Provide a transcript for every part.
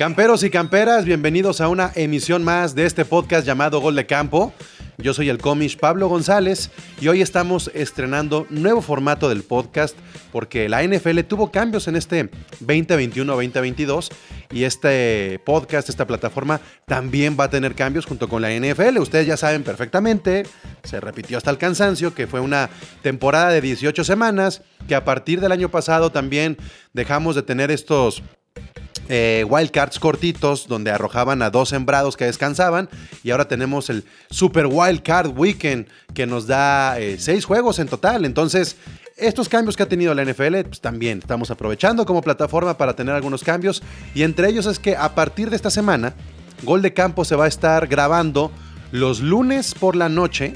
Camperos y camperas, bienvenidos a una emisión más de este podcast llamado Gol de Campo. Yo soy el cómic Pablo González y hoy estamos estrenando nuevo formato del podcast porque la NFL tuvo cambios en este 2021-2022 y este podcast, esta plataforma también va a tener cambios junto con la NFL. Ustedes ya saben perfectamente, se repitió hasta el cansancio, que fue una temporada de 18 semanas, que a partir del año pasado también dejamos de tener estos eh, wildcards cortitos donde arrojaban a dos sembrados que descansaban y ahora tenemos el Super Wildcard Weekend que nos da eh, seis juegos en total. Entonces, estos cambios que ha tenido la NFL, pues también estamos aprovechando como plataforma para tener algunos cambios y entre ellos es que a partir de esta semana, Gol de Campo se va a estar grabando los lunes por la noche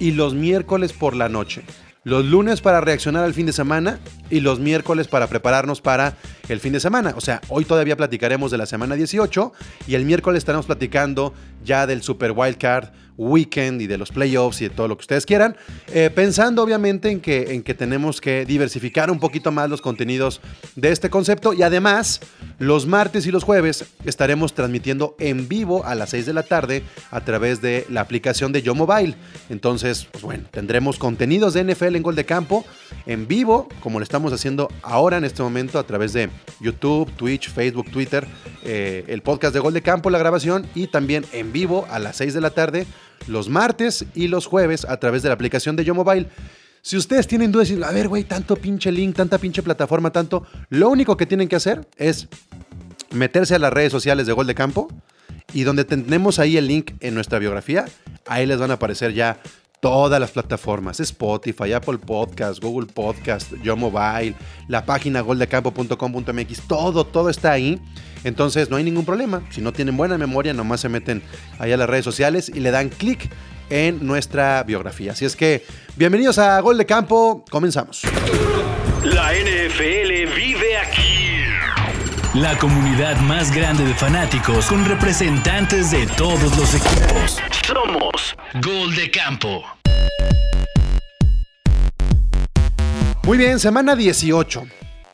y los miércoles por la noche los lunes para reaccionar al fin de semana y los miércoles para prepararnos para el fin de semana. O sea, hoy todavía platicaremos de la semana 18 y el miércoles estaremos platicando ya del Super Wildcard weekend y de los playoffs y de todo lo que ustedes quieran, eh, pensando obviamente en que, en que tenemos que diversificar un poquito más los contenidos de este concepto y además los martes y los jueves estaremos transmitiendo en vivo a las 6 de la tarde a través de la aplicación de Yo Mobile. Entonces, pues bueno, tendremos contenidos de NFL en Gol de Campo en vivo, como lo estamos haciendo ahora en este momento a través de YouTube, Twitch, Facebook, Twitter, eh, el podcast de Gol de Campo, la grabación y también en vivo a las 6 de la tarde los martes y los jueves a través de la aplicación de Yo Mobile. Si ustedes tienen dudas, a ver, güey, tanto pinche link, tanta pinche plataforma, tanto, lo único que tienen que hacer es meterse a las redes sociales de Gol de Campo y donde tenemos ahí el link en nuestra biografía, ahí les van a aparecer ya todas las plataformas, Spotify, Apple Podcast, Google Podcast, Yo Mobile, la página goldecampo.com.mx, todo, todo está ahí. Entonces no hay ningún problema. Si no tienen buena memoria, nomás se meten ahí a las redes sociales y le dan clic en nuestra biografía. Así es que bienvenidos a Gol de Campo, comenzamos. La NFL vive aquí. La comunidad más grande de fanáticos con representantes de todos los equipos. Somos Gol de Campo. Muy bien, semana 18.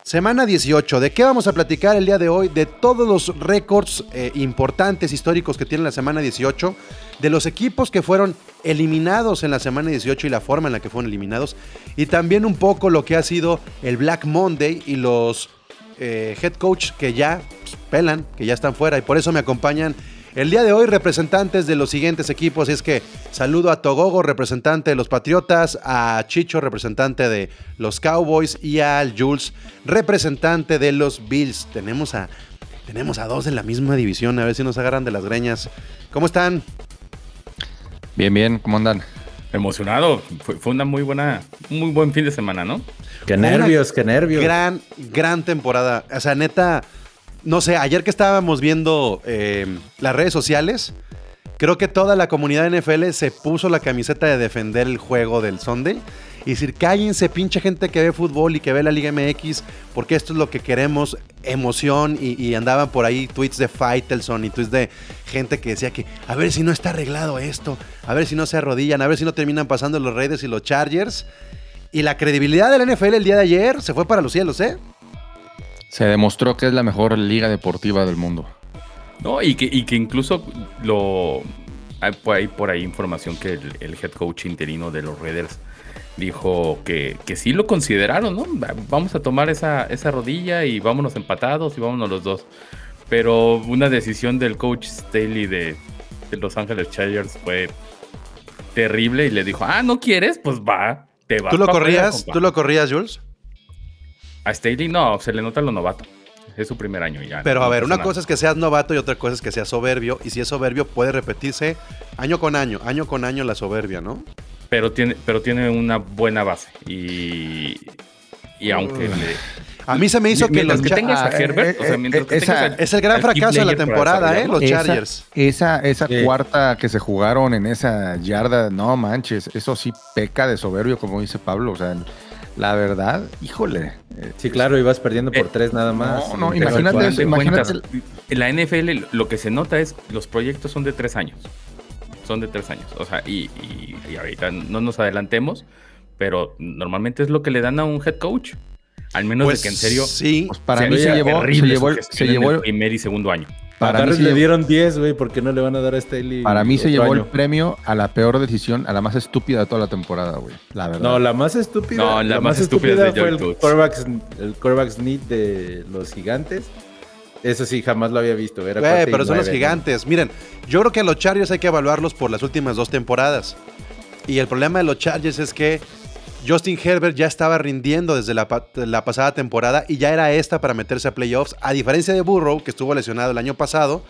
Semana 18. ¿De qué vamos a platicar el día de hoy? De todos los récords eh, importantes históricos que tiene la semana 18, de los equipos que fueron eliminados en la semana 18 y la forma en la que fueron eliminados, y también un poco lo que ha sido el Black Monday y los eh, head coach que ya pues, pelan, que ya están fuera, y por eso me acompañan el día de hoy, representantes de los siguientes equipos, es que saludo a Togogo, representante de los Patriotas, a Chicho, representante de los Cowboys, y al Jules, representante de los Bills. Tenemos a, tenemos a dos en la misma división, a ver si nos agarran de las greñas. ¿Cómo están? Bien, bien, ¿cómo andan? Emocionado, fue, fue una muy buena, muy buen fin de semana, ¿no? Qué nervios, qué nervios. Gran, gran temporada. O sea, neta, no sé, ayer que estábamos viendo eh, las redes sociales, creo que toda la comunidad NFL se puso la camiseta de defender el juego del Sunday. Y decir, cállense, pinche gente que ve fútbol y que ve la Liga MX, porque esto es lo que queremos, emoción. Y, andaban por ahí tweets de Faitelson y tweets de gente que decía que, a ver si no está arreglado esto, a ver si no se arrodillan, a ver si no terminan pasando los Raiders y los Chargers. Y la credibilidad de la NFL el día de ayer se fue para los cielos, ¿eh? Se demostró que es la mejor liga deportiva del mundo. No, y que, y que incluso lo. Hay por ahí información que el, head coach interino de los Raiders dijo que, que, sí lo consideraron, ¿no? Vamos a tomar esa, esa rodilla y vámonos empatados y vámonos los dos. Pero una decisión del coach Staley de, de Los Ángeles Chargers fue terrible y le dijo, ah, ¿no quieres? Pues va, te va. ¿Tú lo corrías? ¿Tú lo corrías, Jules? A Staley no, se le nota lo novato. Es su primer año ya. Pero a ver, una cosa es que seas novato y otra cosa es que seas soberbio. Y si es soberbio, puede repetirse año con año, año con año la soberbia, ¿no? Pero tiene, pero tiene una buena base. Y, y aunque A mí se me hizo que los que tengas a Herbert, o sea, mientras que es el gran fracaso de la temporada, ¿eh? Los Chargers. Esa, esa cuarta que se jugaron en esa yarda, no manches, eso sí peca de soberbio, como dice Pablo. O sea, la verdad, híjole. Sí, claro, ibas perdiendo por eh, tres nada más. No, no, imagínate, imagínate. En la NFL lo que se nota es los proyectos son de tres años. Son de tres años. O sea, y, ahorita no nos adelantemos, pero normalmente es lo que le dan a un head coach. Al menos Pues de que en serio. Sí. Pues para se mí se llevó, se terrible llevó, se llevó, el- primer y segundo año. Para a mí le llevó- dieron 10, güey, ¿por qué no le van a dar a Staley? para mí se llevó el premio a la peor decisión, a la más estúpida de toda la temporada, güey. La verdad. No, la más estúpida. No, la más estúpida es de fue el Douglas. quarterback, el quarterback sneak de los gigantes. Eso sí, jamás lo había visto. Era Güey, cuarta y pero son los gigantes. Miren, yo creo que a los Chargers hay que evaluarlos por las últimas dos temporadas. Y el problema de los Chargers es que Justin Herbert ya estaba rindiendo desde la, pa- la pasada temporada y ya era esta para meterse a playoffs, a diferencia de Burrow, que estuvo lesionado el año pasado,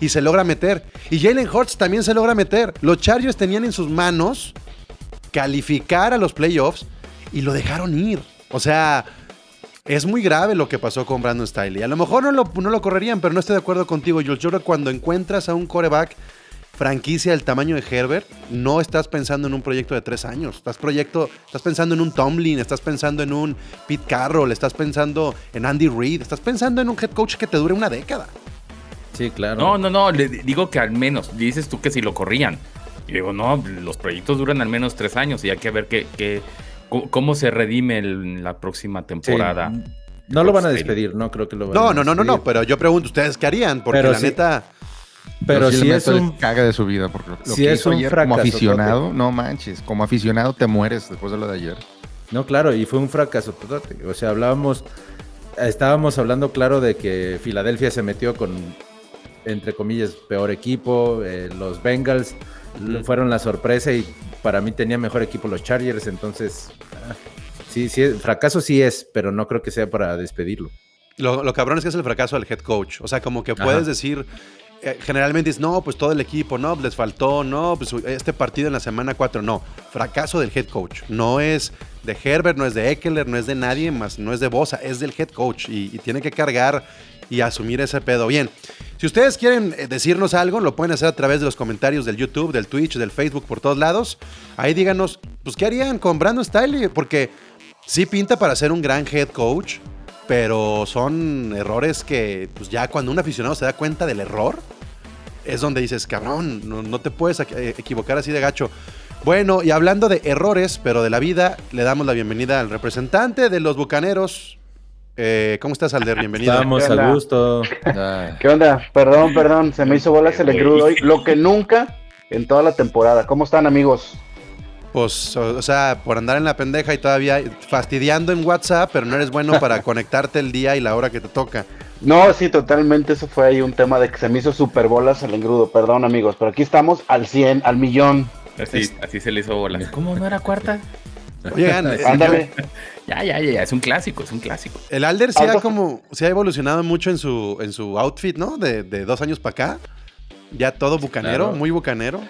y se logra meter. Y Jalen Hurts también se logra meter. Los Chargers tenían en sus manos calificar a los playoffs y lo dejaron ir. O sea, es muy grave lo que pasó con Brandon Staley. A lo mejor no lo, no lo correrían, pero no estoy de acuerdo contigo. Yo creo que cuando encuentras a un coreback franquicia del tamaño de Herbert, no estás pensando en un proyecto de tres años. Estás, proyecto, estás pensando en un Tomlin, estás pensando en un Pete Carroll, estás pensando en Andy Reid, estás pensando en un head coach que te dure una década. Sí, claro. No, no, no. Le digo que al menos. Dices tú que si lo corrían. Y digo, no, los proyectos duran al menos tres años y hay que ver qué, qué- cómo- se redime el- la próxima Sí. temporada. No lo van a despedir, no creo que lo van No, a no, no, no, no, despedir. pero yo pregunto, ¿ustedes qué harían? Porque Pero la sí. neta... Pero si es un caga de su vida, porque lo si que es hizo un ayer como fracaso, aficionado, no manches, como aficionado te mueres después de lo de ayer. No, claro, y fue un fracaso. O sea, hablábamos, estábamos hablando claro de que Filadelfia se metió con, entre comillas, peor equipo. eh, los Bengals fueron la sorpresa y para mí tenía mejor equipo los Chargers. Entonces, sí, sí, fracaso sí es, pero no creo que sea para despedirlo. Lo, lo cabrón es que es el fracaso del head coach. O sea, como que Ajá. puedes decir, generalmente dices, no, pues todo el equipo, no, les faltó, no, pues este partido en la semana 4, no. Fracaso del head coach. No es de Herbert, no es de Eckler, no es de nadie más, no es de Bosa, es del head coach y, y tiene que cargar y asumir ese pedo. Bien, si ustedes quieren eh, decirnos algo, lo pueden hacer a través de los comentarios del YouTube, del Twitch, del Facebook, por todos lados. Ahí díganos, pues, ¿qué harían con Brandon Staley? Porque sí pinta para ser un gran head coach, pero son errores que pues ya cuando un aficionado se da cuenta del error, es donde dices, cabrón, no, no te puedes eh, equivocar así de gacho. Bueno, y hablando de errores, pero de la vida, le damos la bienvenida al representante de los Bucaneros. Eh, ¿Cómo estás, Alder? Bienvenido. Estamos ¿Qué al gusto. Ah, ¿Qué onda? Perdón, perdón, se me hizo bolas el engrudo hoy. Lo que nunca en toda la temporada. ¿Cómo están, amigos? Pues, o, o sea, por andar en la pendeja y todavía fastidiando en WhatsApp, pero no eres bueno para conectarte el día y la hora que te toca. No, sí, totalmente. Eso fue ahí un tema de que se me hizo super bolas el engrudo. Perdón, amigos, pero aquí estamos al 100, al millón. Así, así se le hizo bola. ¿Cómo no era cuarta? Oigan, eh, Ándale. Ya, ya, ya, ya, es un clásico, es un clásico. El Alder sí ha como se ha evolucionado mucho en su en su outfit, ¿no? De, de dos años para acá. Ya todo bucanero, Claro. muy bucanero.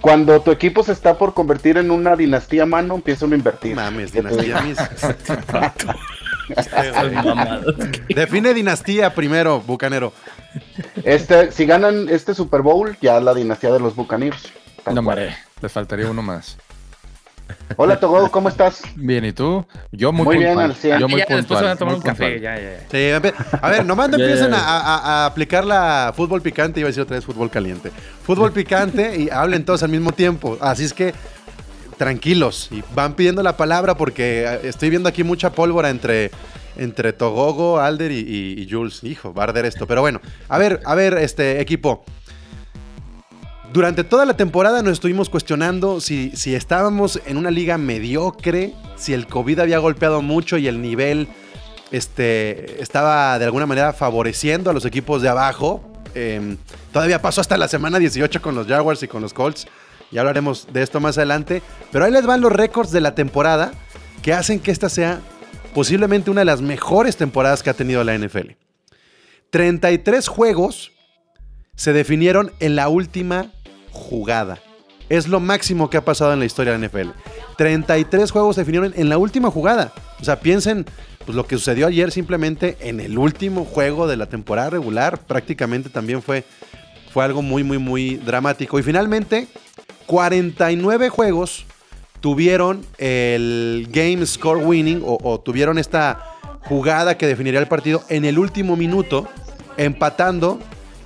Cuando tu equipo se está por convertir en una dinastía, mano, empieza uno a invertir. Mames, ¿Qué te dinastía mis. Define dinastía primero, bucanero. Este, si ganan este Super Bowl, ya la dinastía de los Buccaneers. Tal no, hombre, les faltaría uno más. Hola, Togo, ¿cómo estás? Bien, ¿y tú? Yo muy, Muy bien, puntual. al cien. Yo muy ya, después se van a puntual, tomar muy un café, puntual. ya, ya, ya. Sí, empe- a ver, nomás no empiecen a, a- a aplicar la fútbol picante, iba a decir otra vez fútbol caliente. Fútbol picante y hablen todos al mismo tiempo. Así es que tranquilos y van pidiendo la palabra porque eh, estoy viendo aquí mucha pólvora entre, entre Togogo, Alder y, y- y Jules. Hijo, va a arder esto. Pero bueno, a ver, a ver, este equipo. Durante toda la temporada nos estuvimos cuestionando si, si estábamos en una liga mediocre, si el COVID había golpeado mucho y el nivel este, estaba de alguna manera favoreciendo a los equipos de abajo. Eh, todavía pasó hasta la semana 18 con los Jaguars y con los Colts. Ya hablaremos de esto más adelante. Pero ahí les van los récords de la temporada que hacen que esta sea posiblemente una de las mejores temporadas que ha tenido la NFL. 33 juegos se definieron en la última jugada. Es lo máximo que ha pasado en la historia de la NFL. 33 juegos se definieron en la última jugada. O sea, piensen pues, lo que sucedió ayer simplemente en el último juego de la temporada regular. Prácticamente también fue, fue algo muy, muy, muy dramático. Y finalmente, 49 juegos tuvieron el game score winning o, o tuvieron esta jugada que definiría el partido en el último minuto, empatando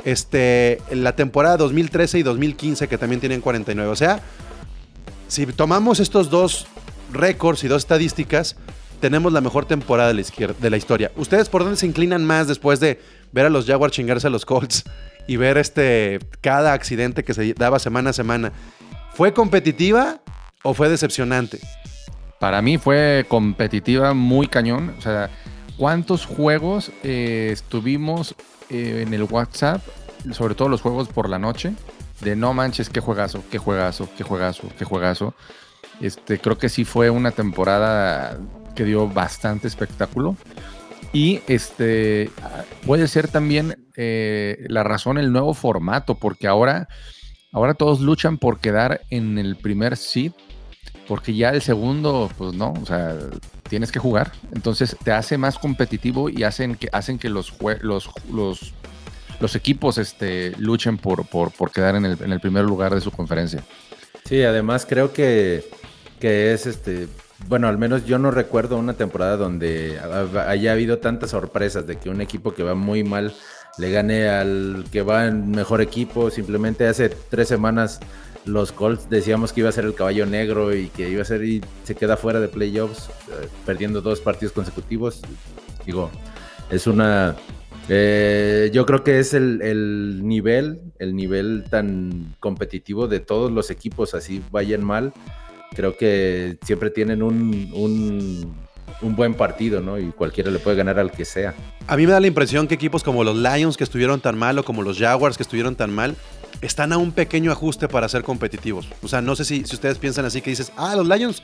este, la temporada 2013 y 2015 que también tienen 49. O sea, si tomamos estos dos récords y dos estadísticas, tenemos la mejor temporada de la, izquier- de la historia. ¿Ustedes por dónde se inclinan más después de ver a los Jaguars chingarse a los Colts y ver este cada accidente que se daba semana a semana? ¿Fue competitiva o fue decepcionante? Para mí fue competitiva muy cañón. O sea, ¿cuántos juegos eh, estuvimos eh, en el WhatsApp? Sobre todo los juegos por la noche. De no manches, qué juegazo, qué juegazo, qué juegazo, qué juegazo. Este, creo que sí fue una temporada que dio bastante espectáculo. Y este puede ser también eh, la razón el nuevo formato, porque ahora, ahora todos luchan por quedar en el primer seed porque ya el segundo, pues no, o sea, tienes que jugar. Entonces te hace más competitivo y hacen que, hacen que los, los, los, los equipos este, luchen por, por, por quedar en el, en el primer lugar de su conferencia. Sí, además creo que, que es este. Bueno, al menos yo no recuerdo una temporada donde ha- haya habido tantas sorpresas de que un equipo que va muy mal le gane al que va en mejor equipo. Simplemente hace tres semanas los Colts decíamos que iba a ser el caballo negro y que iba a ser y se queda fuera de playoffs, eh, perdiendo dos partidos consecutivos. Digo, es una. eh, yo creo que es el, el nivel, el nivel tan competitivo de todos los equipos, así vayan mal. Creo que siempre tienen un, un, un buen partido, ¿no? Y cualquiera le puede ganar al que sea. A mí me da la impresión que equipos como los Lions que estuvieron tan mal o como los Jaguars que estuvieron tan mal están a un pequeño ajuste para ser competitivos. O sea, no sé si, si ustedes piensan así que dices, ah, los Lions,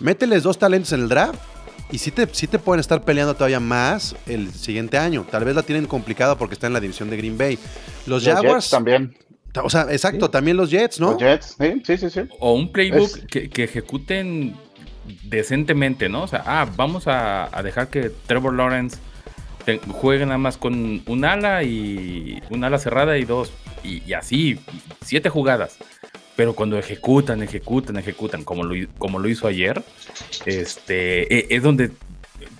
mételes dos talentos en el draft y sí te, sí te pueden estar peleando todavía más el siguiente año. Tal vez la tienen complicada porque está en la división de Green Bay. Los, Los Jaguars Jets también. O sea, exacto, también los Jets, ¿no? Los Jets, sí, sí, sí. sí. O un playbook Es- que, que ejecuten decentemente, ¿no? O sea, ah, vamos a, a dejar que Trevor Lawrence te- juegue nada más con un ala y un ala cerrada y dos. Y, y así, siete jugadas. Pero cuando ejecutan, ejecutan, ejecutan, como lo, como lo hizo ayer, este, e- es donde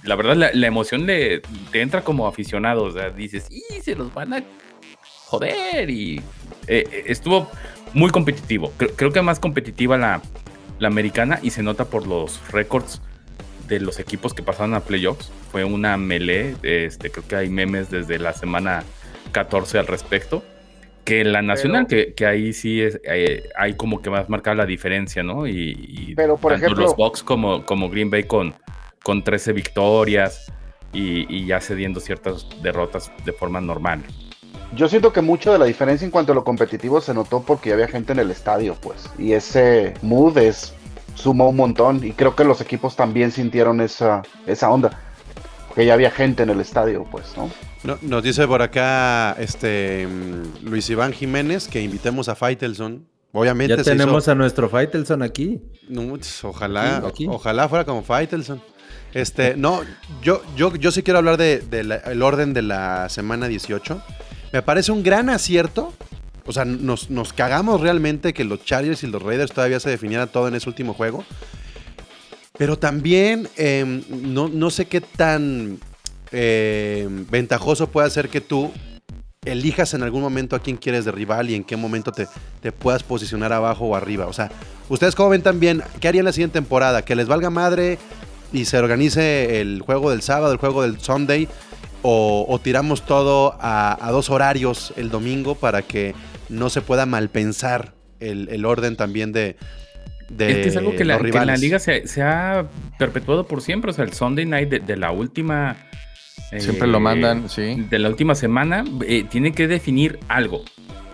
la verdad la, la emoción le, te entra como aficionado. O sea, dices, y se los van a joder. Y eh, estuvo muy competitivo. Creo, creo que más competitiva la, la americana y se nota por los récords de los equipos que pasaron a playoffs. Fue una melee. Este, creo que hay memes desde la semana 14 al respecto. Que la nacional, que, que ahí sí es, eh, hay como que más marcada la diferencia, ¿no? Y, y Pero, por tanto ejemplo- los Bucks como, como Green Bay con, con 13 victorias y, y ya cediendo ciertas derrotas de forma normal. Yo siento que mucho de la diferencia en cuanto a lo competitivo se notó porque ya había gente en el estadio, pues. Y ese mood es, sumó un montón. Y creo que los equipos también sintieron esa, esa onda. Que ya había gente en el estadio, pues, ¿no? No- nos dice por acá este mm, Luis Iván Jiménez que invitemos a Faitelson. Obviamente Ya hizo- tenemos a nuestro Faitelson aquí. No, tss, ojalá, Aquí, aquí. ojalá fuera como Faitelson. Este, no, yo, yo, yo sí quiero hablar del de, el orden de la semana 18. Me parece un gran acierto. O sea, nos, nos cagamos realmente que los Chargers y los Raiders todavía se definiera todo en ese último juego. Pero también eh, no, no sé qué tan eh, ventajoso puede ser que tú elijas en algún momento a quién quieres de rival y en qué momento te, te puedas posicionar abajo o arriba. O sea, ustedes como ven también, ¿qué harían la siguiente temporada? ¿Que les valga madre y se organice el juego del sábado, el juego del Sunday? ¿O, tiramos todo a, a dos horarios el domingo para que no se pueda malpensar el, el orden también de, de es que es algo que, la, que en la liga se, se ha perpetuado por siempre. O sea, el Sunday night de, de la última. Siempre eh, lo mandan, sí. De la última semana, eh, tiene que definir algo.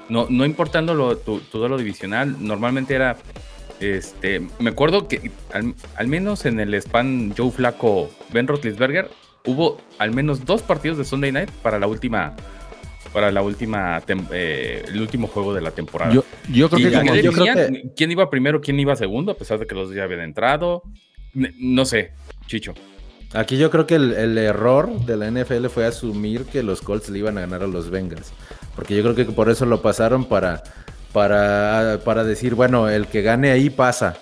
No, no importando lo, tu, tu duelo divisional, normalmente era. Este, me acuerdo que al, al menos en el span Joe Flaco, Ben Roethlisberger, hubo al menos dos partidos de Sunday night para la última. Para la última. tem- eh, el último juego de la temporada. Yo, yo creo Y que ya como- yo creo quién iba primero, quién iba segundo, a pesar de que los dos ya habían entrado. No sé, Chicho. Aquí yo creo que el, el error de la NFL fue asumir que los Colts le iban a ganar a los Bengals. Porque yo creo que por eso lo pasaron para, para, para decir, bueno, el que gane ahí pasa.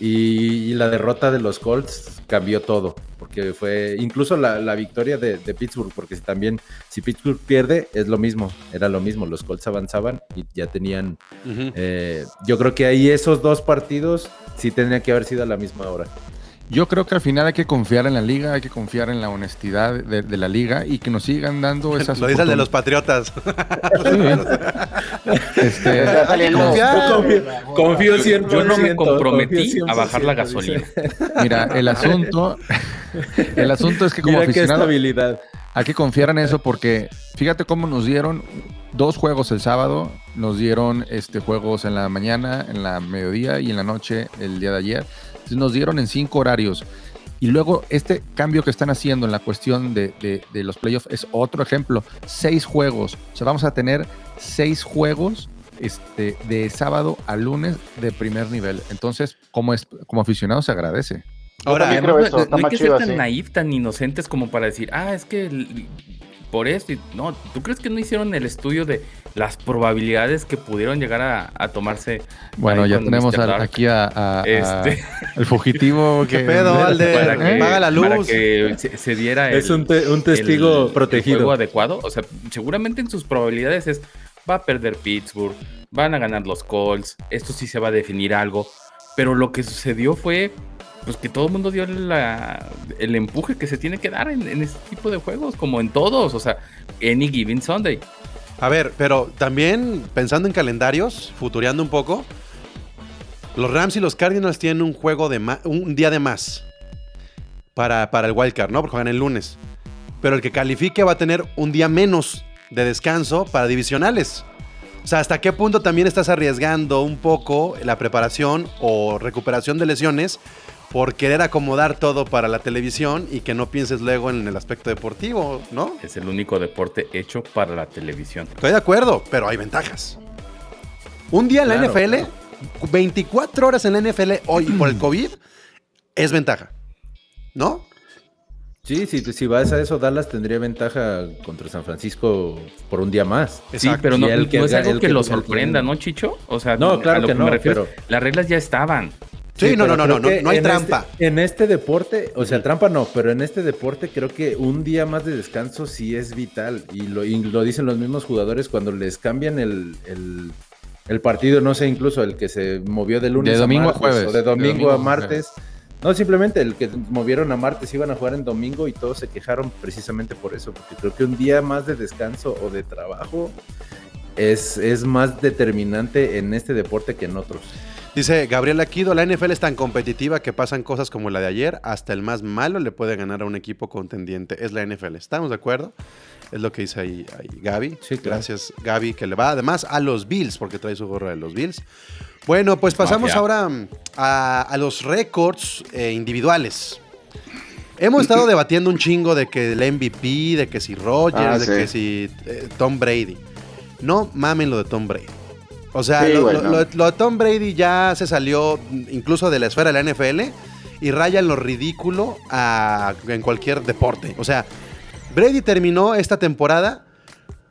Y, y la derrota de los Colts cambió todo. Porque fue incluso la, la victoria de, de Pittsburgh. Porque si también, si Pittsburgh pierde, es lo mismo. Era lo mismo. Los Colts avanzaban y ya tenían. Eh, yo creo que ahí esos dos partidos sí tendrían que haber sido a la misma hora. Yo creo que al final hay que confiar en la liga, hay que confiar en la honestidad de, de la liga y que nos sigan dando esas Lo dice el de los patriotas. Este, confiar. Confío, confío 100%. Yo no me comprometí a bajar la 100%, gasolina. mira, el asunto, el asunto es que como Mira aficionado estabilidad. hay que confiar en eso porque fíjate cómo nos dieron dos juegos el sábado, nos dieron este juegos en la mañana, en la mediodía y en la noche el día de ayer. Nos dieron en cinco horarios. Y luego este cambio que están haciendo en la cuestión de, de- de los playoffs es otro ejemplo. Seis juegos. O sea, vamos a tener seis juegos este, de sábado a lunes de primer nivel. Entonces, como, es, como aficionado se agradece. Ahora, Además, no- eso, no, está no hay que ser tan así. naif, tan inocentes como para decir, ah, es que el- por esto. y- No, ¿tú crees que no hicieron el estudio de las probabilidades que pudieron llegar a, a tomarse? Bueno, ya tenemos al- aquí a, a- a- Este. el fugitivo. ¿Qué que- pedo, para que, Apaga la para luz. que se, se diera Es el- un, te- un testigo el- protegido. el juego adecuado. O sea, seguramente en sus probabilidades es va a perder Pittsburgh, van a ganar los Colts, esto sí se va a definir algo. Pero lo que sucedió fue pues que todo el mundo dio el empuje que se tiene que dar en, en este tipo de juegos, como en todos, o sea, any given Sunday. A ver, pero también pensando en calendarios, futureando un poco, los Rams y los Cardinals tienen un juego de un día de más para, para el wildcard, ¿no? Porque juegan el lunes. Pero el que califique va a tener un día menos de descanso para divisionales. O sea, ¿hasta qué punto también estás arriesgando un poco la preparación o recuperación de lesiones por querer acomodar todo para la televisión y que no pienses luego en el aspecto deportivo, ¿no? Es el único deporte hecho para la televisión. Estoy de acuerdo, pero hay ventajas. Un día en la Claro, NFL, 24 horas en la NFL hoy por el COVID, es ventaja. ¿No? Sí, sí, si vas a eso, Dallas tendría ventaja contra San Francisco por un día más. Sí, pero no, el que no es algo el que, que- lo sorprenda, ¿no, Chicho? O sea, No, a claro lo que me no, refiero, pero- las reglas ya estaban. Sí, no, no, no, no, no, no hay en trampa. este- en este deporte, o sea, trampa no, pero en este deporte creo que un día más de descanso sí es vital. Y lo, y lo dicen los mismos jugadores cuando les cambian el, el- el partido, no sé, incluso el que se movió de lunes De domingo a martes, jueves, O de de domingo, domingo a a martes. No, simplemente el que movieron a martes iban a jugar en domingo y todos se quejaron precisamente por eso, porque creo que un día más de descanso o de trabajo es, es más determinante en este deporte que en otros. Dice Gabriel Aquido, la NFL es tan competitiva que pasan cosas como la de ayer, hasta el más malo le puede ganar a un equipo contendiente. Es la NFL. ¿Estamos de acuerdo? Es lo que dice ahí, ahí Gaby. Sí, claro. Gracias, Gaby, que le va además a los Bills, porque trae su gorra de los Bills. Bueno, pues pasamos Mafia. ahora mm, a, a los récords eh, individuales. Hemos estado debatiendo un chingo de que el MVP, de que si Rogers, Ah, de sí. que si eh, Tom Brady. No mamen lo de Tom Brady. O sea, Sí, lo, güey, lo- de Tom Brady ya se salió incluso de la esfera de la NFL y raya en lo ridículo a- en cualquier deporte. O sea, Brady terminó esta temporada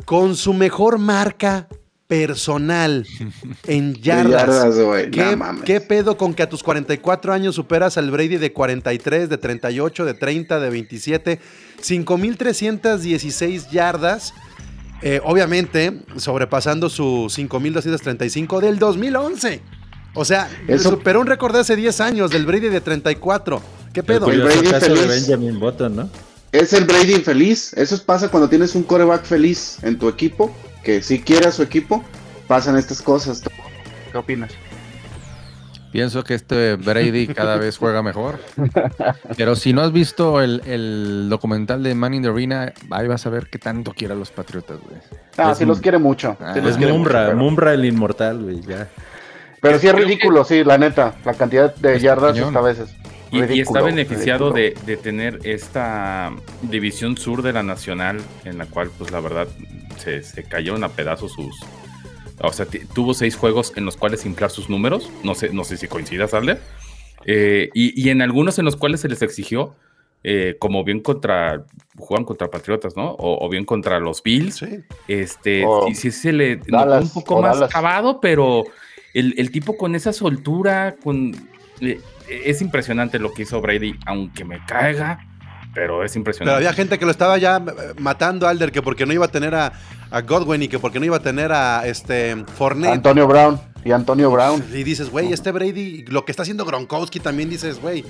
con su mejor marca personal en yardas. yardas, ¿Qué, no mames. qué pedo con que a tus 44 años superas al Brady de 43, de 38, de 30, de 27? 5.316 yardas. Eh, obviamente, sobrepasando su 5.235 del 2011. O sea, Eso- superó un récord de hace 10 años del Brady de 34. ¿Qué pedo? El Brady caso de feliz. Benjamin Button, ¿no? Es el Brady infeliz. Eso pasa cuando tienes un coreback feliz en tu equipo, que si quiere a su equipo, pasan estas cosas. ¿Qué opinas? Pienso que este Brady cada vez juega mejor. Pero si no has visto el, el documental de Man in the Arena, ahí vas a ver qué tanto quiere a los Patriotas, güey. Ah, Es sí un- los quiere mucho. Ah, sí los Es quiere Mumbra, mucho, pero- Mumbra el inmortal, güey, ya. Pero sí es ridículo, sí, la neta. La cantidad de yardas hasta a veces. Y, y está beneficiado de, de tener esta división sur de la nacional, en la cual, pues la verdad, se, se cayeron a pedazos sus. O sea, tuvo seis juegos en los cuales inflar sus números. No sé, no sé si coincidas, Alder. Eh, y, y en algunos en los cuales se les exigió, eh, como bien contra. Juegan contra Patriotas, ¿no? O, o bien contra los Bills. Sí. Este, sí, sí se le Dallas, un poco más Dallas. acabado, pero el, el tipo con esa soltura, con eh, es impresionante lo que hizo Brady, aunque me caiga, pero es Pero impresionante. había gente que lo estaba ya eh, matando a Alder, que porque no iba a tener a, a Godwin y que porque no iba a tener a este Fournette. Antonio Brown y Antonio Brown. Y dices, güey, este Brady, lo que está haciendo Gronkowski también dices, güey.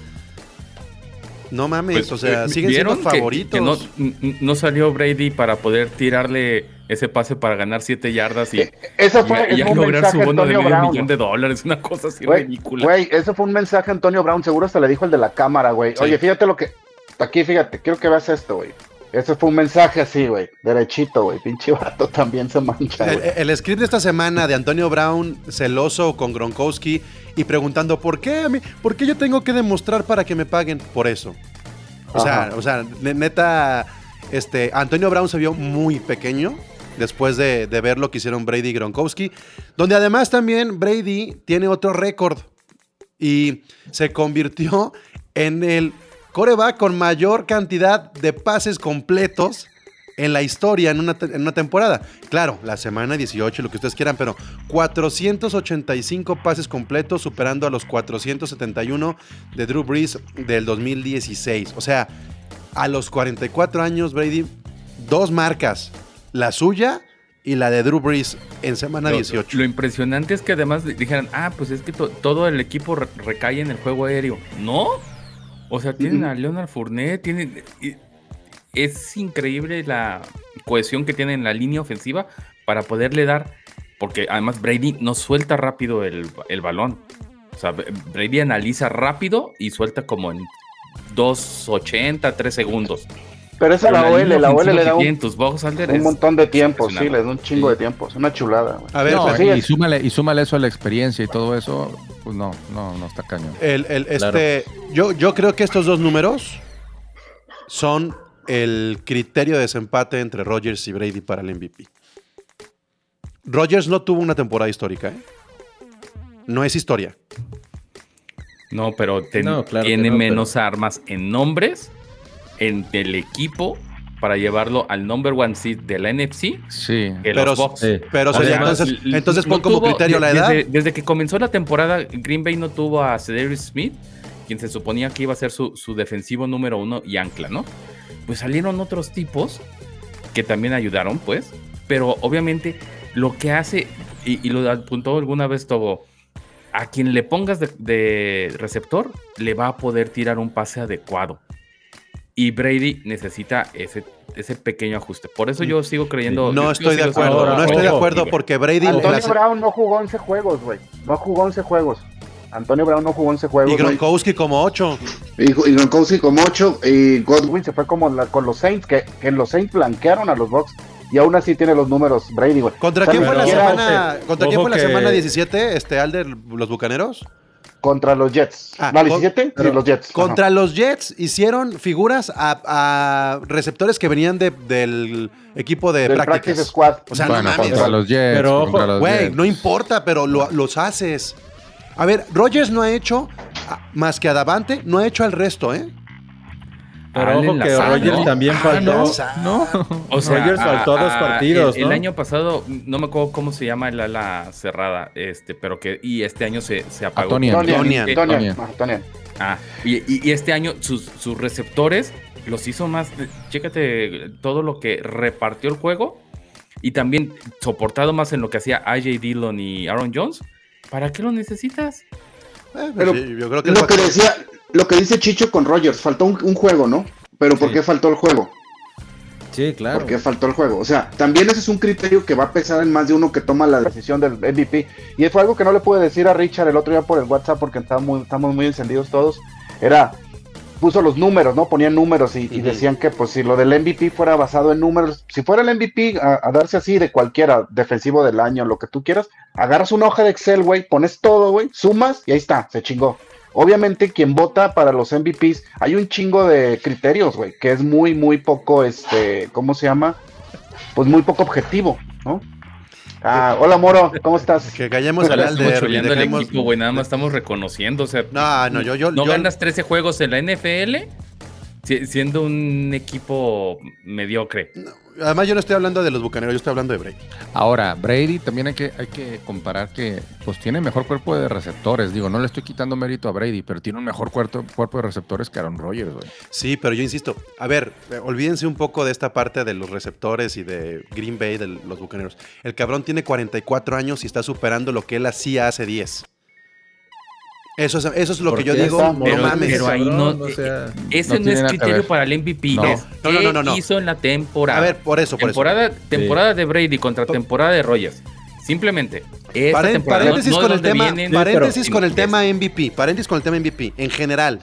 No mames, Pues, o sea, eh, siguen siendo ¿vieron que- favoritos. Que, no, salió Brady para poder tirarle ese pase para ganar 7 yardas y, Eh, Eso y- fue, y lograr su mensaje bono de Antonio medio Brown. millón de dólares. Una cosa así ridícula. Güey, ese fue un mensaje a Antonio Brown, seguro hasta le dijo el de la cámara, güey. Sí. Oye, fíjate lo que. Aquí, fíjate, quiero que veas esto, güey. Ese fue un mensaje así, güey. Derechito, güey. Pinche vato también se mancha, El, script de esta semana de Antonio Brown celoso con Gronkowski y preguntando ¿por qué a mí? ¿Por qué yo tengo que demostrar para que me paguen? Por eso. O sea, o sea, ne- neta, este, Antonio Brown se vio muy pequeño después de, de ver lo que hicieron Brady y Gronkowski, donde además también Brady tiene otro récord y se convirtió en el coreback con mayor cantidad de pases completos en la historia en una, en una temporada. Claro, la semana 18, lo que ustedes quieran, pero 485 pases completos, superando a los 471 de Drew Brees del 2016. O sea, a los 44 años, Brady, dos marcas, la suya y la de Drew Brees en semana Lo- 18. Lo, impresionante es que además dijeran, ah, pues es que to- todo el equipo re- recae en el juego aéreo. ¿No? O sea, tienen a Leonard Fournette, tienen... Es increíble la cohesión que tienen en la línea ofensiva para poderle dar, porque además Brady no suelta rápido el, el balón. O sea, Brady analiza rápido y suelta como en 2.80, 3 segundos. Pero esa la OL, la OL le da un, un montón de tiempo, sí, le da un chingo Sí. de tiempo. Es una chulada. A ver, No, pues, y, súmale, y súmale eso a la experiencia y todo eso, pues no, no, no está cañón. El, el- Claro. este, yo, yo creo que estos dos números son el criterio de desempate entre Rodgers y Brady para el MVP. Rodgers no tuvo una temporada histórica, ¿eh? No es historia. No, pero ten- No, claro que tiene no, menos armas en nombres, en el equipo, para llevarlo al number one seed de la NFC Sí. que Pero, los Bucks. Sí. pero sería- Además, entonces, entonces no pon como tuvo- criterio la edad. Desde, desde que comenzó la temporada, Green Bay no tuvo a Cedric Smith, quien se suponía que iba a ser su, su defensivo número uno y ancla, ¿no? Pues salieron otros tipos que también ayudaron, pues. Pero obviamente lo que hace, y, y lo apuntó alguna vez todo, a quien le pongas de, de receptor, le va a poder tirar un pase adecuado. Y Brady necesita ese, ese pequeño ajuste. Por eso yo sigo creyendo. No estoy de acuerdo. No estoy de acuerdo porque Brady. Antonio la Brown no jugó 11 juegos, güey. No jugó 11 juegos. Antonio Brown no jugó 11 juegos. y. Gronkowski como 8. Y, y Gronkowski como 8 y God Godwin se fue como la- con los Saints, que, que los Saints blanquearon a los Bucks y aún así tiene los números Brady, güey. ¿Contra O sea, quién fue la semana? ¿Contra quién fue la semana 17? Este Alder, los Bucaneros. Contra los Jets. Ah, ¿No, con- 17? Sí, pero los Jets. Contra los Jets hicieron figuras a, a receptores que venían de- del equipo de. Del prácticas. Practice Squad. O sea, bueno, no mames. contra los Jets. Pero ojo, Güey, no importa, pero lo- los haces. A ver, Rogers no ha hecho más que a Davante, no ha hecho al resto, ¿eh? Pero Allen ojo que Rogers ¿no? también Ah, faltó. no. No. O sea, Rodgers faltó dos partidos, El, año pasado, no me acuerdo cómo se llama el ala cerrada, este, pero que, y este año se, se apagó. Tonian. Ah, y, y- y este año sus, sus receptores los hizo más. Chécate todo lo que repartió el juego y también soportado más en lo que hacía AJ Dillon y Aaron Jones. ¿Para qué lo necesitas? Eh, Pero sí, yo creo que lo que decía, lo que dice Chicho con Rogers, faltó un, un juego, ¿no? Pero ¿por Sí. qué faltó el juego? Sí, claro. ¿Por qué faltó el juego? O sea, también ese es un criterio que va a pesar en más de uno que toma la decisión. del MVP. Y fue algo que no le pude decir a Richard el otro día por el WhatsApp porque estamos muy, estamos muy encendidos todos. Era, puso los números, ¿no? Ponían números y, decían que pues si lo del MVP fuera basado en números, si fuera el MVP a, a darse así de cualquiera, defensivo del año, lo que tú quieras, agarras una hoja de Excel, güey, pones todo, güey, sumas y ahí está, se chingó. Obviamente quien vota para los MVPs, hay un chingo de criterios, güey, que es muy, muy poco, este, ¿cómo se llama? Pues muy poco objetivo, ¿no? Ah, hola Moro, ¿cómo estás? Que callemos al estamos Alder. y choleando el dejemos- equipo, güey. Nada más estamos reconociendo. O sea, No, no, yo, yo, no yo- ganas 13 juegos en la NFL siendo un equipo mediocre. Además, yo no estoy hablando de los bucaneros, yo estoy hablando de Brady. Ahora, Brady también hay que, hay que comparar que pues tiene mejor cuerpo de receptores. Digo, no le estoy quitando mérito a Brady, pero tiene un mejor cuerpo, cuerpo de receptores que Aaron Rodgers, güey. Sí, pero yo insisto, a ver, eh, olvídense un poco de esta parte de los receptores y de Green Bay, de los bucaneros. El cabrón tiene 44 años y está superando lo que él hacía hace 10. Eso es, eso es lo que yo digo. está No mames. pero ahí no, o sea, ese no es criterio para el MVP. No. es No, no, no, no, no. qué hizo en la temporada. A ver, por eso, por eso. temporada, temporada de Brady contra temporada de Rogers. Simplemente. Esta temporada, paréntesis con el tema, vienen- paréntesis pero- con el tema MVP, paréntesis con el tema MVP, en general.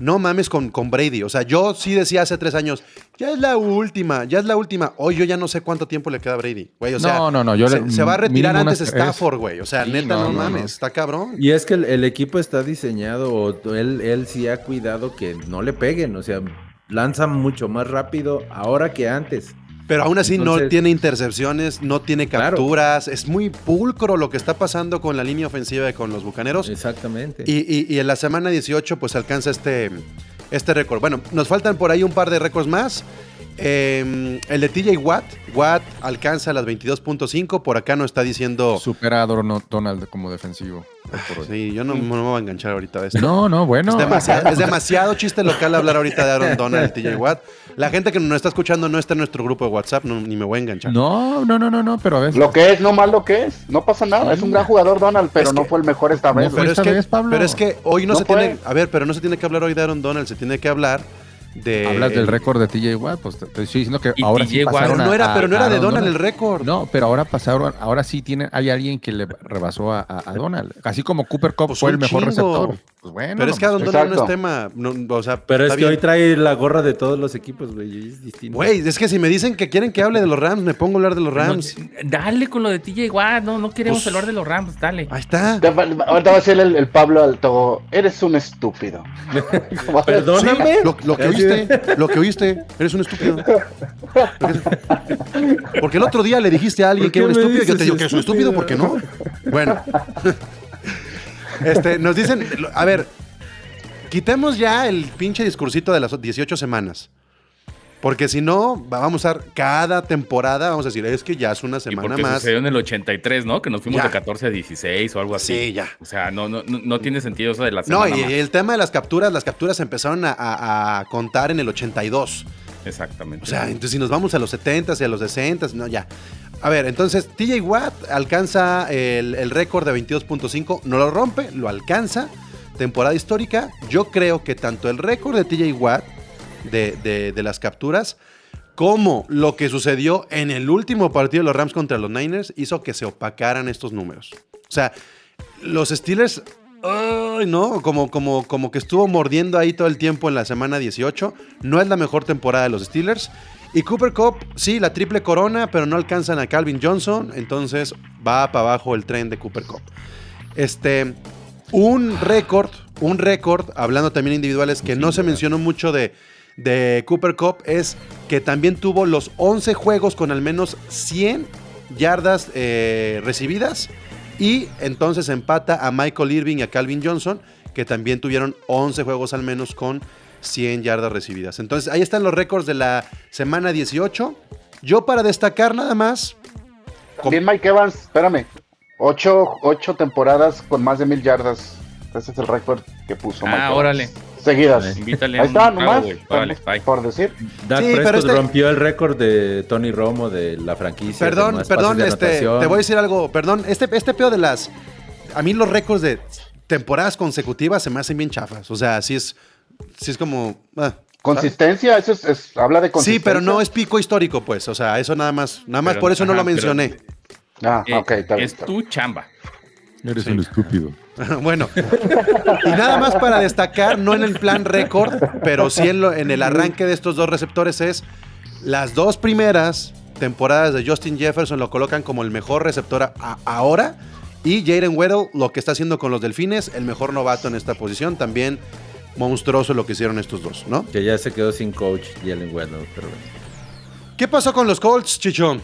No mames con, con Brady. O sea, yo sí decía hace tres años, ya es la última, ya es la última. Hoy yo ya no sé cuánto tiempo le queda a Brady. Güey, o sea, No, no, no, yo se, le- se va a retirar antes unas. Stafford, güey. O sea, Sí, neta, no, no, no, mames, no. está cabrón. Y es que el, el equipo está diseñado, o él, él sí ha cuidado que no le peguen, o sea, lanza mucho más rápido ahora que antes. Pero aún así no tiene intercepciones, no tiene Claro. capturas. Es muy pulcro lo que está pasando con la línea ofensiva y con los bucaneros. Exactamente. Y, y- y en la semana 18, pues alcanza este, este récord. Bueno, nos faltan por ahí un par de récords más. Eh, el de TJ Watt. Watt alcanza las 22.5. Por acá no está diciendo. Supera a Don- Donald como defensivo. Sí, yo no, no me voy a enganchar ahorita de esto. No, no, bueno. Es demasiado, es demasiado chiste local hablar ahorita de Aaron Donald y TJ Watt. La gente que nos está escuchando no está en nuestro grupo de WhatsApp, no- ni me voy a enganchar. No, no, no, no, no, pero a ver. Lo que es, no mal lo que es. No pasa nada. Es un gran jugador, Donald, pero Es no fue el mejor esta no vez. pero es, que, vez, Pablo. pero es que hoy no, No se fue. tiene. A ver, pero no se tiene que hablar hoy de Aaron Donald, se tiene que hablar de. Hablas del el- récord de TJ Watt, pues te te estoy diciendo que ahora TJ sí Watt no a- era, a- pero no a era de Donald el récord. No, pero ahora pasaron, ahora sí tiene, hay alguien que le rebasó a, a- a Donald. Así como Cooper Cup Pues fue el mejor chingo. receptor. Pues bueno, Pero es que pues, Donald no es Exacto. tema. no, o sea, Pero es que hoy trae la gorra de todos los equipos, güey, y es distinto. Güey, es que si me dicen que quieren que hable de los Rams, me pongo a hablar de los Rams. No, dale con lo de TJ Watt. No, no queremos Pues- hablar de los Rams. Dale. Ahí está. Ahorita va a ser el, el Pablo Alto. Eres un estúpido. Perdóname. Sí, lo, lo que de- oíste, lo que oíste, eres un estúpido. Porque el otro día le dijiste a alguien ¿Por que era un estúpido y yo te digo que es un estúpido, ¿por qué no? Bueno. Este, nos dicen, a ver, quitemos ya el pinche discursito de las 18 semanas. Porque si no, vamos a cada temporada, vamos a decir, es que ya es una Y semana porque más. sucedió en el 83, ¿no? Que nos fuimos Ya. de 14 a 16 o algo así. Sí, ya. O sea, no, no, no, no tiene sentido eso de la No, semana y más. el tema de las capturas, las capturas empezaron a, a- a contar en el 82. Exactamente. O sea, entonces si nos vamos a los 70s y a los 60s, no, ya. A ver, entonces TJ Watt alcanza el, el récord de 22.5, no lo rompe, lo alcanza. Temporada histórica. Yo creo que tanto el récord de TJ Watt de, de- las capturas como lo que sucedió en el último partido de los Rams contra los Niners hizo que se opacaran estos números. O sea, los Steelers, no, como, como, como que estuvo mordiendo ahí todo el tiempo en la semana 18. No es la mejor temporada de los Steelers. Y Cooper Cup, sí, la triple corona, pero no alcanzan a Calvin Johnson. Entonces va para abajo el tren de Cooper Cup. Este, un récord, un récord, hablando también individuales, que no se mencionó mucho de, de Cooper Cup, es que también tuvo los 11 juegos con al menos 100 yardas eh, recibidas. Y entonces empata a Michael Irving y a Calvin Johnson, que también tuvieron 11 juegos al menos con 100 yardas recibidas. Entonces ahí están los récords de la semana 18. Yo para destacar nada más, También Mike Evans, espérame. Ocho, ocho temporadas con más de mil yardas. Ese es el récord que puso Ah, Mike Evans. órale. Seguidas. Invítale Ahí un está, nomás. bye. Por decir. Dak Sí, Prescott este- rompió el récord de Tony Romo de la franquicia. Perdón, perdón, de este, te voy a decir algo, perdón, este, este pedo de las, a mí los récords de temporadas consecutivas se me hacen bien chafas, o sea, sí es, sí es como, ah. Consistencia, eso es, es- habla de sí, consistencia. pero no es pico histórico, pues, o sea, eso nada más, nada más Pero- por eso no lo mencioné. Ah, Eh, ok, está bien. es está bien. tu chamba. Eres un estúpido. bueno, y nada más para destacar, no en el plan récord, pero sí en, lo- en el arranque de estos dos receptores es las dos primeras temporadas de Justin Jefferson lo colocan como el mejor receptor a- a- ahora y Jaden Weddle lo que está haciendo con los Delfines, el mejor novato en esta posición, también monstruoso lo que hicieron estos dos, ¿no? Que ya se quedó sin coach Jalen Waddle, pero bueno. ¿Qué pasó con los Colts, Chichón?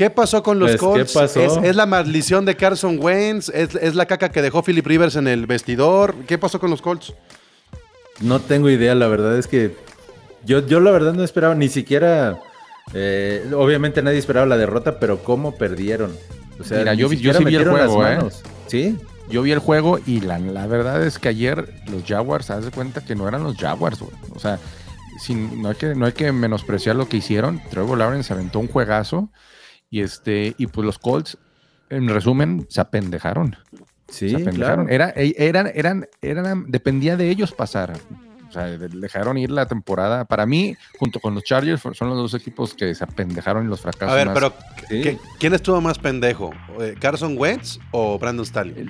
¿Qué pasó con los Pues, ¿qué Colts? pasó? ¿Es, es la maldición de Carson Wentz? ¿Es, es la caca que dejó Philip Rivers en el vestidor? ¿Qué pasó con los Colts? No tengo idea, la verdad es que yo, yo la verdad no esperaba ni siquiera, eh, obviamente nadie esperaba la derrota, pero cómo perdieron. O sea, Mira, yo vi- yo sí vi el juego, ¿eh? Sí, Yo vi el juego y la, la verdad es que ayer los Jaguars, haz de cuenta que no eran los Jaguars, güey. O sea, sin, no, hay que, no hay que menospreciar lo que hicieron. Trevor Lawrence aventó un juegazo y este y pues los Colts, en resumen, se apendejaron. Sí, Se apendejaron. claro. Era, e- eran, eran, eran, dependía de ellos pasar. O sea, de- dejaron ir la temporada. Para mí, junto con los Chargers, son los dos equipos que se apendejaron en los fracasos. A ver, más. pero Sí. ¿qué- ¿quién estuvo más pendejo? Eh, ¿Carson Wentz o Brandon Staley?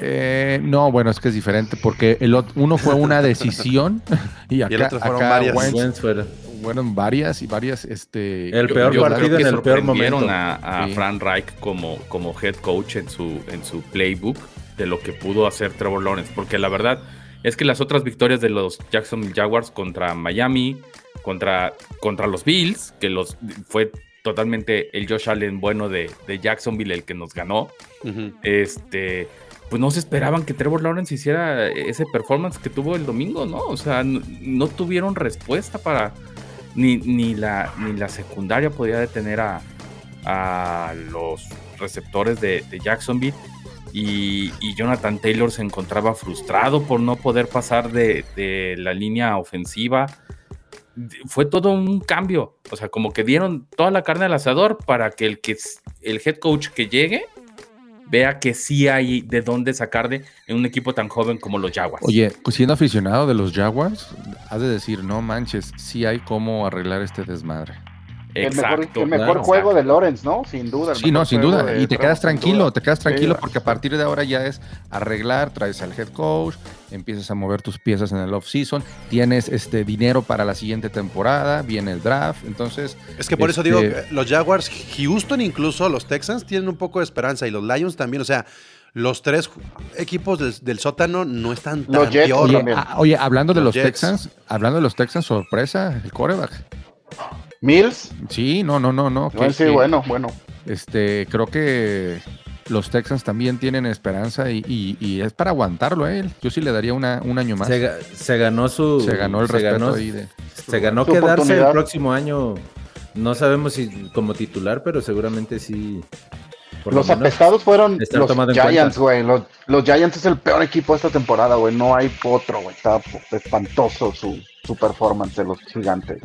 Eh, no, bueno, es que es diferente porque el ot- uno fue una decisión y acá, el otro fueron acá varias. Wentz Wentz. Fueron varias y varias. Este, El Yo- peor yo partido en el peor momento. a, a Sí. Fran Reich como, como head coach en su, en su playbook de lo que pudo hacer Trevor Lawrence, porque la verdad es que las otras victorias de los Jacksonville Jaguars contra Miami, contra, contra los Bills, que los fue totalmente el Josh Allen bueno de, de Jacksonville el que nos ganó, este, pues no se esperaban que Trevor Lawrence hiciera ese performance que tuvo el domingo, ¿no? O sea, no, no tuvieron respuesta para. Ni, ni, la, ni la secundaria podía detener a, a los receptores de, de Jacksonville. Y, y Jonathan Taylor se encontraba frustrado por no poder pasar de, de la línea ofensiva. Fue todo un cambio. O sea, como que dieron toda la carne al asador para que el, que, el head coach que llegue vea que sí hay de dónde sacar de en un equipo tan joven como los Jaguars. Oye, pues siendo aficionado de los Jaguars, has de decir, no manches, sí hay cómo arreglar este desmadre. El mejor, el mejor claro. juego de Lawrence, ¿no? Sin duda. Sí, no, sin duda. Y te quedas tranquilo, te quedas tranquilo Sí. porque a partir de ahora ya es arreglar, traes al head coach, empiezas a mover tus piezas en el off-season, tienes este dinero para la siguiente temporada, viene el draft, entonces... Es que por eso Este- digo, que los Jaguars, Houston incluso, los Texans tienen un poco de esperanza y los Lions también. O sea, los tres equipos del, del sótano no están tan Los Jets. Oye, ah, oye, hablando de Los los, Jets. Texans, hablando de los Texans, sorpresa, el coreback. Mills, Sí, no, no, no, no. que- bueno, sí, que, bueno, bueno. Este, creo que los Texans también tienen esperanza y, y- y es para aguantarlo a él. Yo sí le daría una, un año más. Se, ga- se ganó su. Se ganó el se respeto ganó- ahí de. Se ganó quedarse el próximo año. No sabemos si como titular, pero seguramente sí. por Los apestados fueron los Giants, güey. Los, los Giants es el peor equipo de esta temporada, güey. No hay otro, güey. Está espantoso su, su performance de los gigantes.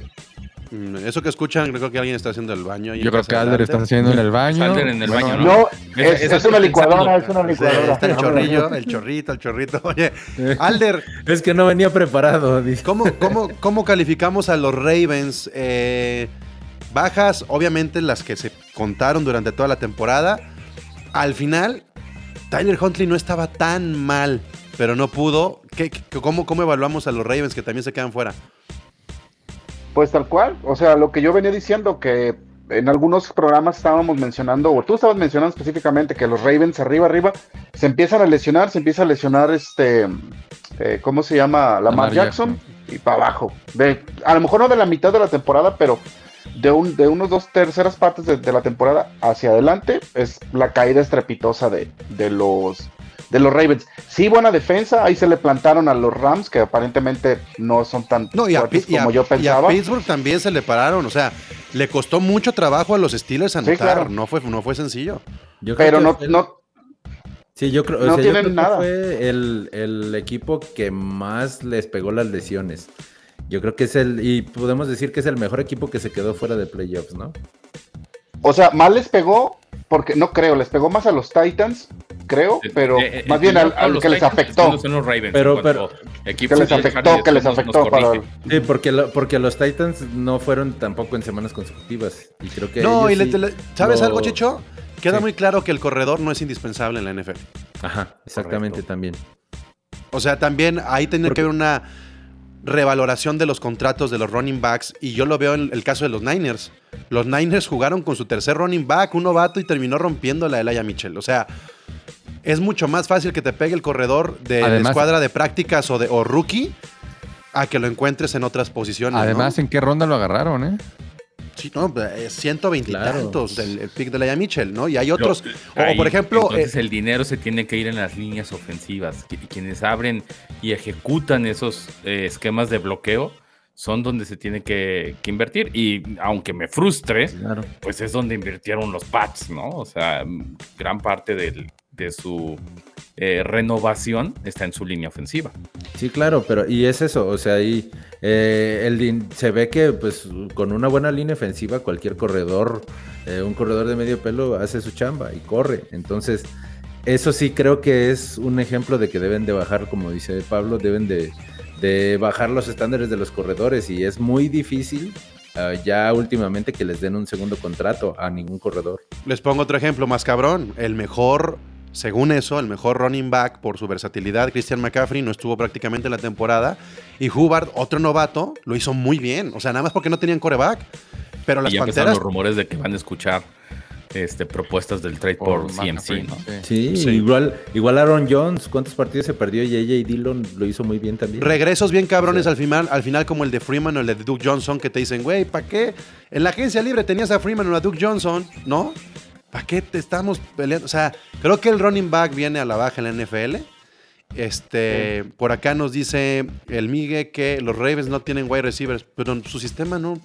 Mm, Eso que escuchan, creo que alguien está haciendo el baño. ahí Yo creo que de Alder está haciendo en el baño. Alder en el baño, ¿no? No, es, una licuadora, es una Sí, licuadora. está el chorrillo, el chorrito, el chorrito. Oye, Alder, Es que no venía preparado. dice. ¿cómo, cómo, cómo calificamos a los Ravens? Eh, bajas, obviamente las que se contaron durante toda la temporada. Al final, Tyler Huntley no estaba tan mal, pero no pudo. ¿Qué, qué- cómo, ¿Cómo evaluamos a los Ravens que también se quedan fuera? Pues tal cual, o sea, lo que yo venía diciendo que en algunos programas estábamos mencionando, o tú estabas mencionando específicamente que los Ravens arriba, arriba, se empiezan a lesionar, se empieza a lesionar este, eh, ¿cómo se llama? Lamar, Lamar Jackson, y para abajo. De, a lo mejor no de la mitad de la temporada, pero de, un, de unos dos terceras partes de, de la temporada hacia adelante es la caída estrepitosa de, de los de los Ravens. Sí, buena defensa, ahí se le plantaron a los Rams, que aparentemente no son tan No, y a, fuertes Pi- y a- como yo y a pensaba. Pittsburgh también se le pararon. O sea, le costó mucho trabajo a los Steelers anotar. claro. no, fue, no fue sencillo. Yo creo Pero que no, no, Sí, yo creo, o no yo tienen creo que nada. fue el, el equipo que más les pegó las lesiones. Yo creo que es el, y podemos decir que es el mejor equipo que se quedó fuera de playoffs, ¿no? o sea, mal les pegó, porque no creo, les pegó más a los Titans, creo, pero Eh, eh, más bien al, al que les Titans, afectó. los Ravens, Pero- equipos Que les de afectó, que les nos- nos afectó para... Sí, porque, lo- porque los Titans no fueron tampoco en semanas consecutivas. Y creo que. No, y le- sí le- ¿sabes lo- algo, Chicho? Queda Sí. muy claro que el corredor no es indispensable en la NFL. Ajá, exactamente Correcto. también. O sea, también ahí tiene Porque- que haber una revaloración de los contratos de los running backs y yo lo veo en el caso de los Niners. Los Niners jugaron con su tercer running back, un novato, y terminó rompiendo la Elijah Mitchell. O sea, es mucho más fácil que te pegue el corredor de la escuadra de prácticas o, de, o rookie a que lo encuentres en otras posiciones. ¿no? Además, ¿en qué ronda lo agarraron, eh? Sí, no, eh, 120 y Claro. tantos el, el pick de Laia Mitchell, ¿no? Y hay otros, Pero, o ahí, por ejemplo, entonces eh, el dinero se tiene que ir en las líneas ofensivas. Qui- Quienes abren y ejecutan esos eh, esquemas de bloqueo son donde se tiene que, que invertir. Y aunque me frustre, Claro. pues es donde invirtieron los Pats, ¿no? O sea, mm, gran parte del- de su eh, renovación está en su línea ofensiva. Sí, claro, pero y es eso, o sea, ahí eh, el, se ve que pues con una buena línea ofensiva cualquier corredor, eh, un corredor de medio pelo hace su chamba y corre. Entonces, Eso sí creo que es un ejemplo de que deben de bajar, como dice Pablo, deben de, de bajar los estándares de los corredores y es muy difícil uh, ya últimamente que les den un segundo contrato a ningún corredor. Les pongo otro ejemplo más cabrón. El mejor, según eso, el mejor running back por su versatilidad, Christian McCaffrey, no estuvo prácticamente en la temporada. Y Hubbard, otro novato, lo hizo muy bien. O sea, nada más porque no tenían coreback. Pero las y ya empezaron Panteras... los rumores de que van a escuchar este, propuestas del trade por, CMC, ¿no? Sí, Sí. Igual, igual Aaron Jones, ¿cuántos partidos se perdió? Y AJ Dillon lo hizo muy bien también. Regresos bien cabrones Sí. al final, al final como el de Freeman o el de Duke Johnson que te dicen, güey, ¿para qué? En la agencia libre tenías a Freeman o a Duke Johnson, ¿no? ¿Para qué te estamos peleando? O sea, creo que el running back viene a la baja en la NFL. Este, por acá nos dice el Migue que los Ravens no tienen wide receivers, pero su sistema no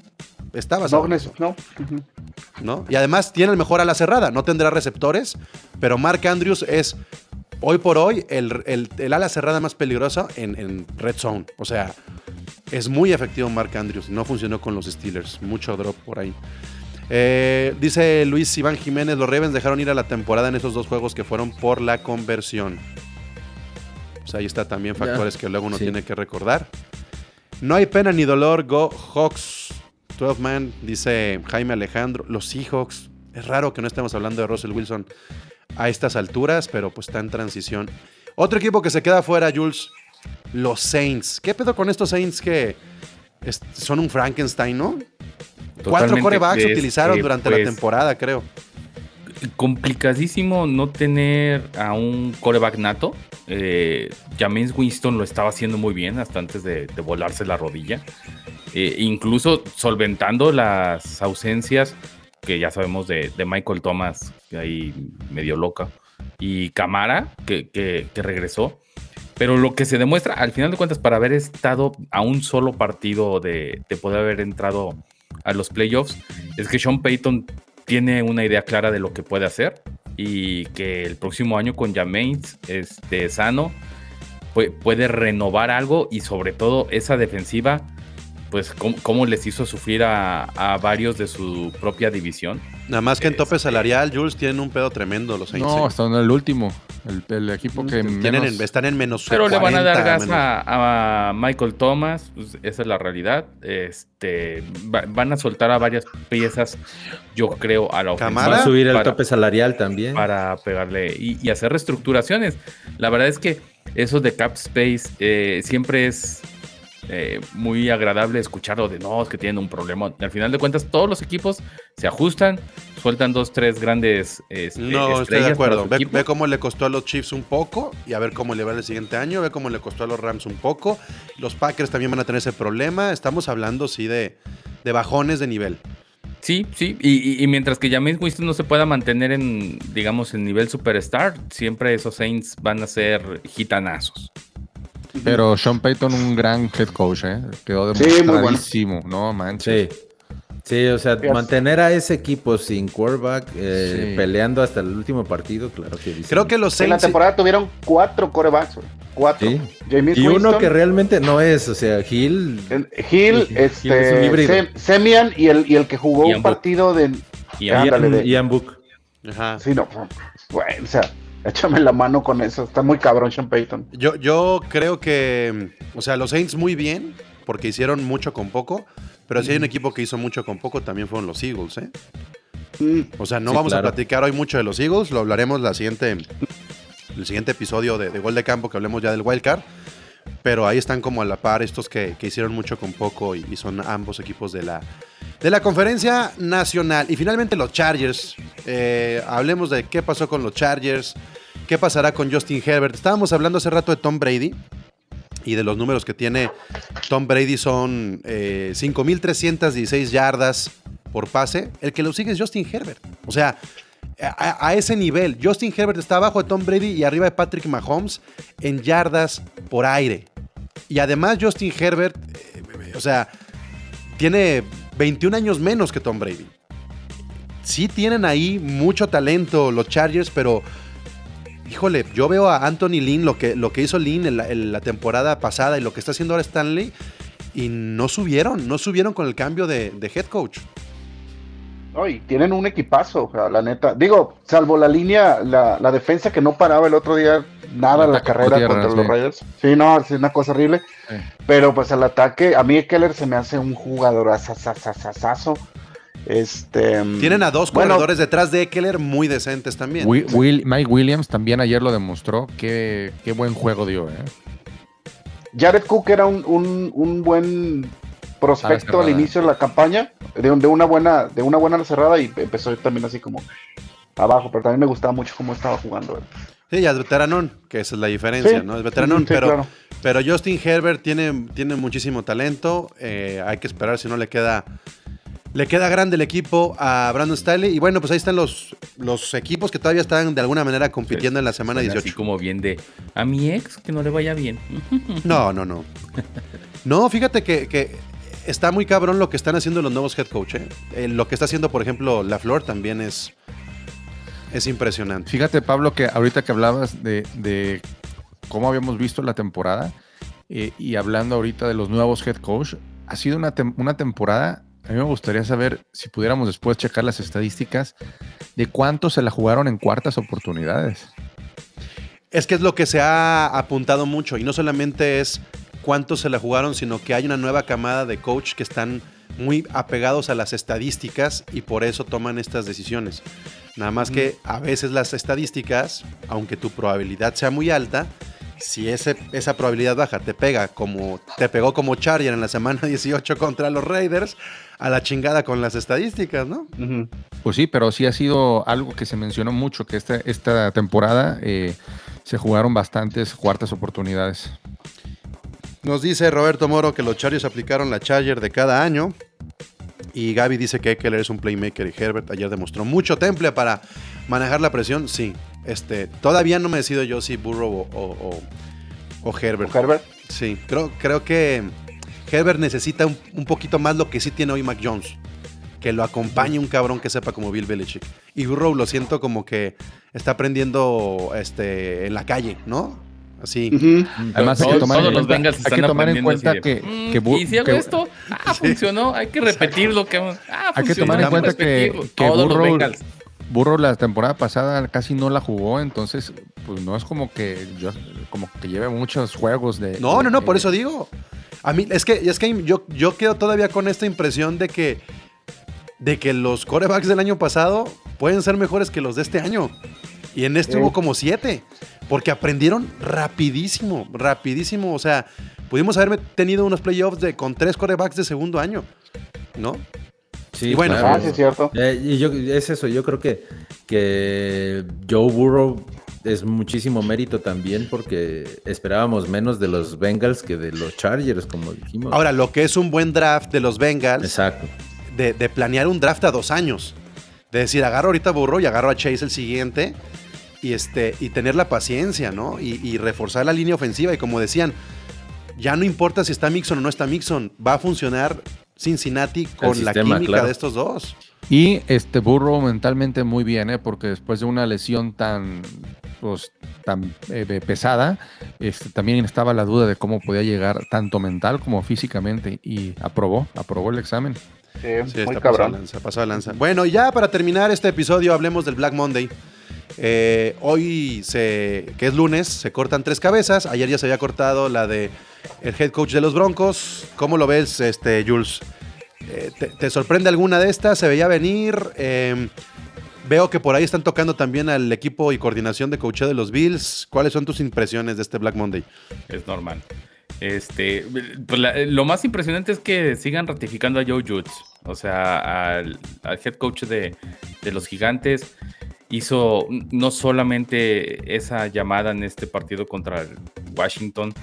estaba No, no. Y además tiene el mejor a la cerrada, no tendrá receptores, pero Mark Andrews es hoy por hoy el, el- el ala cerrada más peligrosa en, en Red Zone. O sea, es muy efectivo Mark Andrews. No funcionó con los Steelers. Mucho drop por ahí. Eh, dice Luis Iván Jiménez, los Ravens dejaron ir a la temporada en esos dos juegos que fueron por la conversión. Pues ahí está también factores que luego uno Sí. tiene que recordar. No hay pena ni dolor, Go Hawks. 12 man, dice Jaime Alejandro. Los Seahawks. Es raro que no estemos hablando de Russell Wilson a estas alturas, pero pues está en transición. Otro equipo que se queda fuera, Jules. Los Saints. ¿Qué pedo con estos Saints que son un Frankenstein, no? Cuatro corebacks es, utilizaron eh, durante la pues, temporada, creo. complicadísimo no tener a un coreback nato. Eh, James Winston lo estaba haciendo muy bien hasta antes de, de volarse la rodilla. Eh, incluso solventando las ausencias que ya sabemos de, de Michael Thomas, que ahí medio loca, y Camara, que, que- que regresó. Pero lo que se demuestra, al final de cuentas, para haber estado a un solo partido de, de poder haber entrado a los playoffs, es que Sean Payton tiene una idea clara de lo que puede hacer y que el próximo año con Jameis este, sano pue- puede renovar algo y sobre todo esa defensiva, pues cómo, les hizo sufrir a varios de su propia división. Nada más que en tope Este- salarial, Jules, tienen un pedo tremendo los Saints. No, ¿eh? están en el último. El, el equipo que Tienen menos... en- están en menos Pero le van a dar 40, gas menos- a, a Michael Thomas, pues, esa es la realidad. Este, va- van a soltar a varias piezas, yo creo, a la ofensiva. Camara. Va a subir el para- tope salarial también. para pegarle y, y hacer reestructuraciones. La verdad es que eso de cap space eh, siempre es eh, muy agradable escucharlo de no, es que tienen un problema. Al final de cuentas, todos los equipos se ajustan, sueltan dos, tres grandes este, No, estoy de acuerdo. Ve, cómo le costó a los Chiefs un poco y a ver cómo le va el siguiente año. Ve cómo le costó a los Rams un poco. Los Packers también van a tener ese problema. Estamos hablando, sí, de, de bajones de nivel. Sí, sí, y, y- y mientras que James Winston no se pueda mantener en, digamos, en nivel superstar, siempre esos Saints van a ser gitanazos. Pero Sean Payton, un gran head coach, ¿eh? Quedó Sí, muy bueno. demostradísimo, no manches. Sí. Sí, o sea, mantener a ese equipo sin quarterback eh, Sí. peleando hasta el último partido, claro que dice. Creo que los En la Saints. temporada tuvieron cuatro corebacks, güey. Cuatro. Sí. James Y uno que realmente no es, o sea, Hill. en- Hill, Hill este, es un híbrido. Sem- Semian y el, y el que jugó Ian un Book. partido de. Ándale, de- Ian Book. Ajá. Sí, no. Bueno, o sea, échame la mano con eso. Está muy cabrón Sean Payton. Yo, yo creo que, o sea, los Saints muy bien, porque hicieron mucho con poco, pero si hay un equipo que hizo mucho con poco, también fueron los Eagles, ¿eh? Mm, O sea, no Sí, vamos claro. a platicar hoy mucho de los Eagles, lo hablaremos la siguiente, el siguiente episodio de, de Gol de Campo, que hablemos ya del Wildcard, pero ahí están como a la par estos que, que hicieron mucho con poco y, son ambos equipos de la, de la conferencia nacional. Y finalmente los Chargers, Eh, hablemos de qué pasó con los Chargers, qué pasará con Justin Herbert. Estábamos hablando hace rato de Tom Brady. Y de los números que tiene Tom Brady son eh, 5.316 yardas por pase. El que lo sigue es Justin Herbert. O sea, a, ese nivel, Justin Herbert está abajo de Tom Brady y arriba de Patrick Mahomes en yardas por aire. Y además Justin Herbert, eh, o sea, tiene 21 años menos que Tom Brady. Sí tienen ahí mucho talento los Chargers, pero híjole, yo veo a Anthony Lynn, lo que, lo que hizo Lynn en la, temporada pasada y lo que está haciendo ahora Stanley, y no subieron, no subieron con el cambio de head coach. Ay, tienen un equipazo, o sea, la neta. Digo, salvo la línea, la, la defensa que no paraba el otro día nada la carrera tierra, contra sí. los Raiders. Sí, no, es una cosa horrible. Sí. Pero pues al ataque, a mí Keller se me hace un jugador asasasasazo. Este. Tienen a dos bueno, corredores detrás de Eckler muy decentes también. Will- Mike Williams también ayer lo demostró. Qué, qué buen juego dio, ¿eh? Jared Cook era un, un, un buen prospecto al inicio de la campaña, de, un- de una buena, de una buena cerrada y empezó también así como abajo, pero también me gustaba mucho cómo estaba jugando él. Sí, ya es veteranón, que esa es la diferencia, Sí. ¿no? Es veteranón, Sí, pero, claro. pero Justin Herbert tiene, tiene muchísimo talento. eh, hay que esperar si no le queda. Le queda grande el equipo a Brandon Staley. Y bueno, pues ahí están los, los equipos que todavía están de alguna manera compitiendo en la semana Suena 18. Así como bien de a mi ex que no le vaya bien. No, no, no. No, fíjate que, que está muy cabrón lo que están haciendo los nuevos head coach. ¿eh? Eh, lo que está haciendo, por ejemplo, La Flor también es, es impresionante. Fíjate, Pablo, que ahorita que hablabas de, de cómo habíamos visto la temporada eh, y hablando ahorita de los nuevos head coach, ha sido una, tem- una temporada. A mí me gustaría saber si pudiéramos después checar las estadísticas de cuántos se la jugaron en cuartas oportunidades. Es que es lo que se ha apuntado mucho y no solamente es cuántos se la jugaron, sino que hay una nueva camada de coach que están muy apegados a las estadísticas y por eso toman estas decisiones. Nada más que a veces las estadísticas, aunque tu probabilidad sea muy alta, si ese, esa probabilidad baja te pega como te pegó como Charger en la semana 18 contra los Raiders, a la chingada con las estadísticas, ¿no? Pues sí, pero sí ha sido algo que se mencionó mucho, que esta, esta temporada eh, se jugaron bastantes cuartas oportunidades. Nos dice Roberto Moro que los Chargers aplicaron la Charger de cada año. Y Gaby dice que Eckler es un playmaker y Herbert ayer demostró mucho temple para manejar la presión. Sí, este, todavía no me decido yo si Burrow o, o- o- o Herbert. Herbert. Sí, creo, creo que Herbert necesita un, un poquito más lo que sí tiene hoy Mac Jones. Que lo acompañe un cabrón que sepa como Bill Belichick. Y Burrow lo siento como que está aprendiendo este, en la calle, ¿no? Así. Además, hay que tomar, todos en cuenta, hay que tomar en cuenta que, "Mm, que Bu- y si hago que- esto, ah, funcionó, hay que repetirlo. Que, ah, Hay que tomar en cuenta que, repetirlo". que Todos los Burrow. Burrow la temporada pasada casi no la jugó, entonces pues no es como que yo como que lleve muchos juegos de No, no, no, por eso digo. A mí, es que, es que yo, yo quedo todavía con esta impresión de que, de que los corebacks del año pasado pueden ser mejores que los de este año. Y en este Sí. hubo como siete. Porque aprendieron rapidísimo, rapidísimo. O sea, pudimos haber tenido unos playoffs de, con tres corebacks de segundo año. ¿No? Sí, Y bueno, claro. Ah, sí, es cierto. Eh, y yo, es eso, yo creo que, que Joe Burrow es muchísimo mérito también porque esperábamos menos de los Bengals que de los Chargers, como dijimos. Ahora, lo que es un buen draft de los Bengals, Exacto. de, de planear un draft a dos años. De decir, agarro ahorita a Burro y agarro a Chase el siguiente. Y, este, y tener la paciencia, ¿no? Y, y reforzar la línea ofensiva. Y como decían, ya no importa si está Mixon o no está Mixon, va a funcionar Cincinnati con la química claro. de estos dos. Y este Burrow mentalmente muy bien, ¿eh? porque después de una lesión tan, pues, tan eh, pesada, este, también estaba la duda de cómo podía llegar tanto mental como físicamente y aprobó, aprobó el examen. Sí, Sí, muy cabrón. lanza, pasado de lanza. Bueno, y ya para terminar este episodio, hablemos del Black Monday. Eh, hoy, se, que es lunes, se cortan tres cabezas. Ayer ya se había cortado la de el head coach de los Broncos. ¿Cómo lo ves, este, Jules? Eh, ¿te, sorprende alguna de estas? ¿Se veía venir? Eh, veo que por ahí están tocando también al equipo y coordinación de coacheo de los Bills. ¿Cuáles son tus impresiones de este Black Monday? Es normal. Este, pues lo más impresionante es que sigan ratificando a Joe Judge. O sea, al, al head coach de, de los gigantes. Hizo no solamente esa llamada en este partido contra Washington,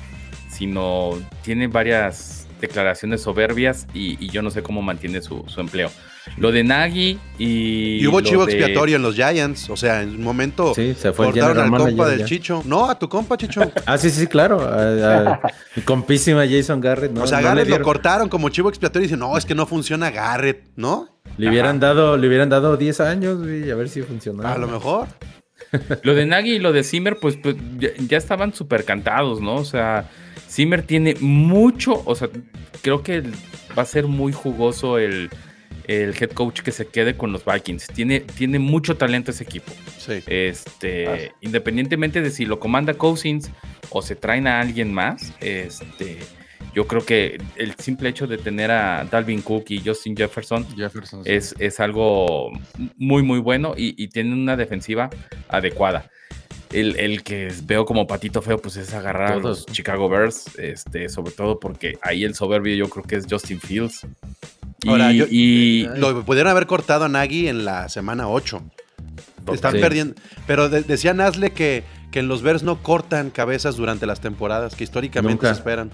sino tiene varias declaraciones soberbias y, y yo no sé cómo mantiene su, su empleo. Lo de Nagy y. Y hubo chivo de- expiatorio en los Giants. O sea, en un momento Sí, se fue el cortaron al compa del ya. Chicho. No, a tu compa, Chicho. Ah, sí, sí, claro. A, a- mi compísima Jason Garrett. No, o sea, no le, Garrett lo cortaron como chivo expiatorio y dicen, no, es que no funciona Garrett, ¿no? le hubieran dado, le hubieran dado 10 años güey, a ver si funcionaba. A lo mejor. Lo de Nagy y lo de Zimmer, pues, pues, ya, ya estaban súper cantados, ¿no? O sea, Zimmer tiene mucho, o sea, creo que va a ser muy jugoso el, el head coach que se quede con los Vikings. Tiene, tiene mucho talento ese equipo. Sí. Este, independientemente de si lo comanda Cousins o se traen a alguien más, este, yo creo que el simple hecho de tener a Dalvin Cook y Justin Jefferson Jefferson. sí. es, es algo muy, muy bueno y, y tienen una defensiva adecuada. El, el que veo como patito feo, pues es agarrar a los Chicago Bears, este, sobre todo porque ahí el soberbio yo creo que es Justin Fields. Y, Ahora, yo- y- Lo pudieron haber cortado a Nagy en la semana 8. Están Sí. perdiendo. Pero de- decía Nasle que, que en los Bears no cortan cabezas durante las temporadas, que históricamente Nunca. se esperan.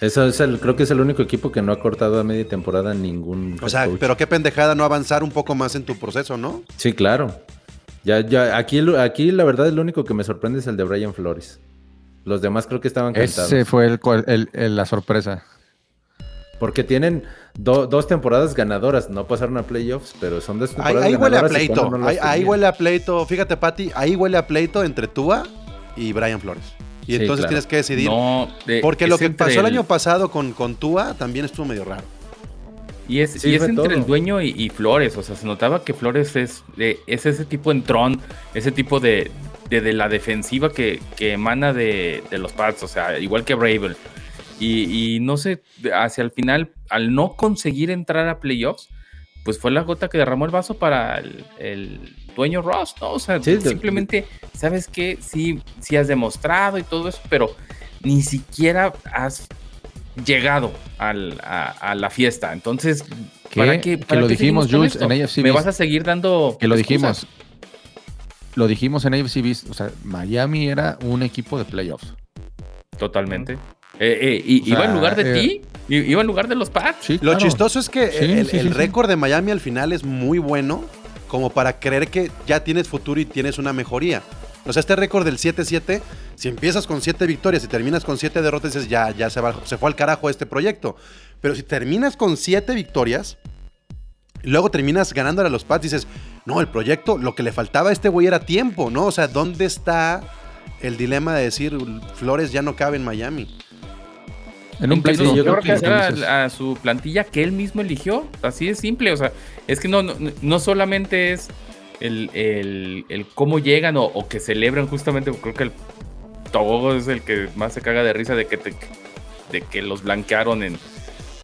Eso es el, creo que es el único equipo que no ha cortado a media temporada ningún. O sea, coach. pero qué pendejada no avanzar un poco más en tu proceso, ¿no? Sí, claro. Ya, ya, aquí, aquí la verdad el único que me sorprende es el de Brian Flores. Los demás creo que estaban cantados. Ese fue el, el- el- la sorpresa. Porque tienen do- dos temporadas ganadoras. No pasaron a playoffs, pero son dos Ahí, temporadas ahí huele a pleito. no ahí, ahí huele a pleito. Fíjate, Pati, ahí huele a pleito entre Tua y Brian Flores. Y Sí, entonces claro. tienes que decidir. no, porque lo que pasó el año pasado con, con Tua también estuvo medio raro. Y es, Sí, y es entre todo. el dueño y, y Flores. O sea, se notaba que Flores es, eh, es ese tipo entrón, ese tipo de, de, de la defensiva que, que emana de, de los Pats. O sea, igual que Bravel. Y, y no sé, hacia el final, al no conseguir entrar a playoffs, pues fue la gota que derramó el vaso para el, el dueño Ross, ¿no? O sea, Sí, simplemente, ¿sabes qué? Sí, sí has demostrado y todo eso, pero ni siquiera has llegado al- a, a la fiesta. Entonces, Que- ¿para qué, que lo qué dijimos, Jules, en? AFC Me vas a seguir dando. Que lo excusas. dijimos. Lo dijimos en AFC Beast. O sea, Miami era un equipo de playoffs. Totalmente. Eh, eh, y, O sea, iba en lugar de eh, ti, iba en lugar de los Pats. Sí, Lo claro. chistoso es que Sí, el, sí, el sí, sí. récord de Miami al final es muy bueno como para creer que ya tienes futuro y tienes una mejoría. O sea, este récord del 7-7, si empiezas con 7 victorias y terminas con 7 derrotas, dices, ya, ya se, va- se fue al carajo este proyecto. Pero si terminas con 7 victorias y luego terminas ganándole a los Pats, dices, no, el proyecto, lo que le faltaba a este güey era tiempo, ¿no? O sea, ¿dónde está el dilema de decir, Flores ya no cabe en Miami? En un Incluso yo yo creo creo que- a, a su plantilla que él mismo eligió. Así de simple. O sea, es que no, no, no solamente es el, el- el cómo llegan o, o que celebran justamente. Creo que el Togogo es el que más se caga de risa de que, te- de que los blanquearon en,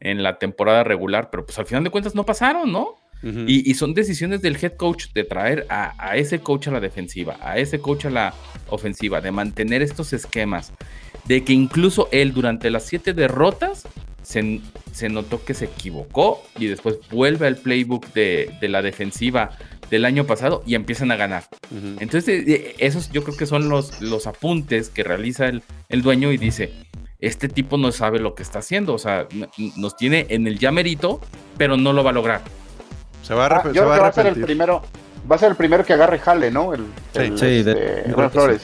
en la temporada regular. Pero pues al final de cuentas no pasaron, ¿no? Y, y son decisiones del head coach de traer a, a ese coach a la defensiva, a ese coach a la ofensiva, de mantener estos esquemas, de que incluso él durante las siete derrotas se, se notó que se equivocó y después vuelve al playbook de, de la defensiva del año pasado y empiezan a ganar. Entonces, eh, esos yo creo que son los, los apuntes que realiza el, el dueño y dice, este tipo no sabe lo que está haciendo, o sea, nos tiene en el llamerito, pero no lo va a lograr. Se va a, Ah, yo se creo va a que va a ser el primero. Va a ser el primero que agarre jale, ¿no? El, Sí. el, Sí, de- este, Flores.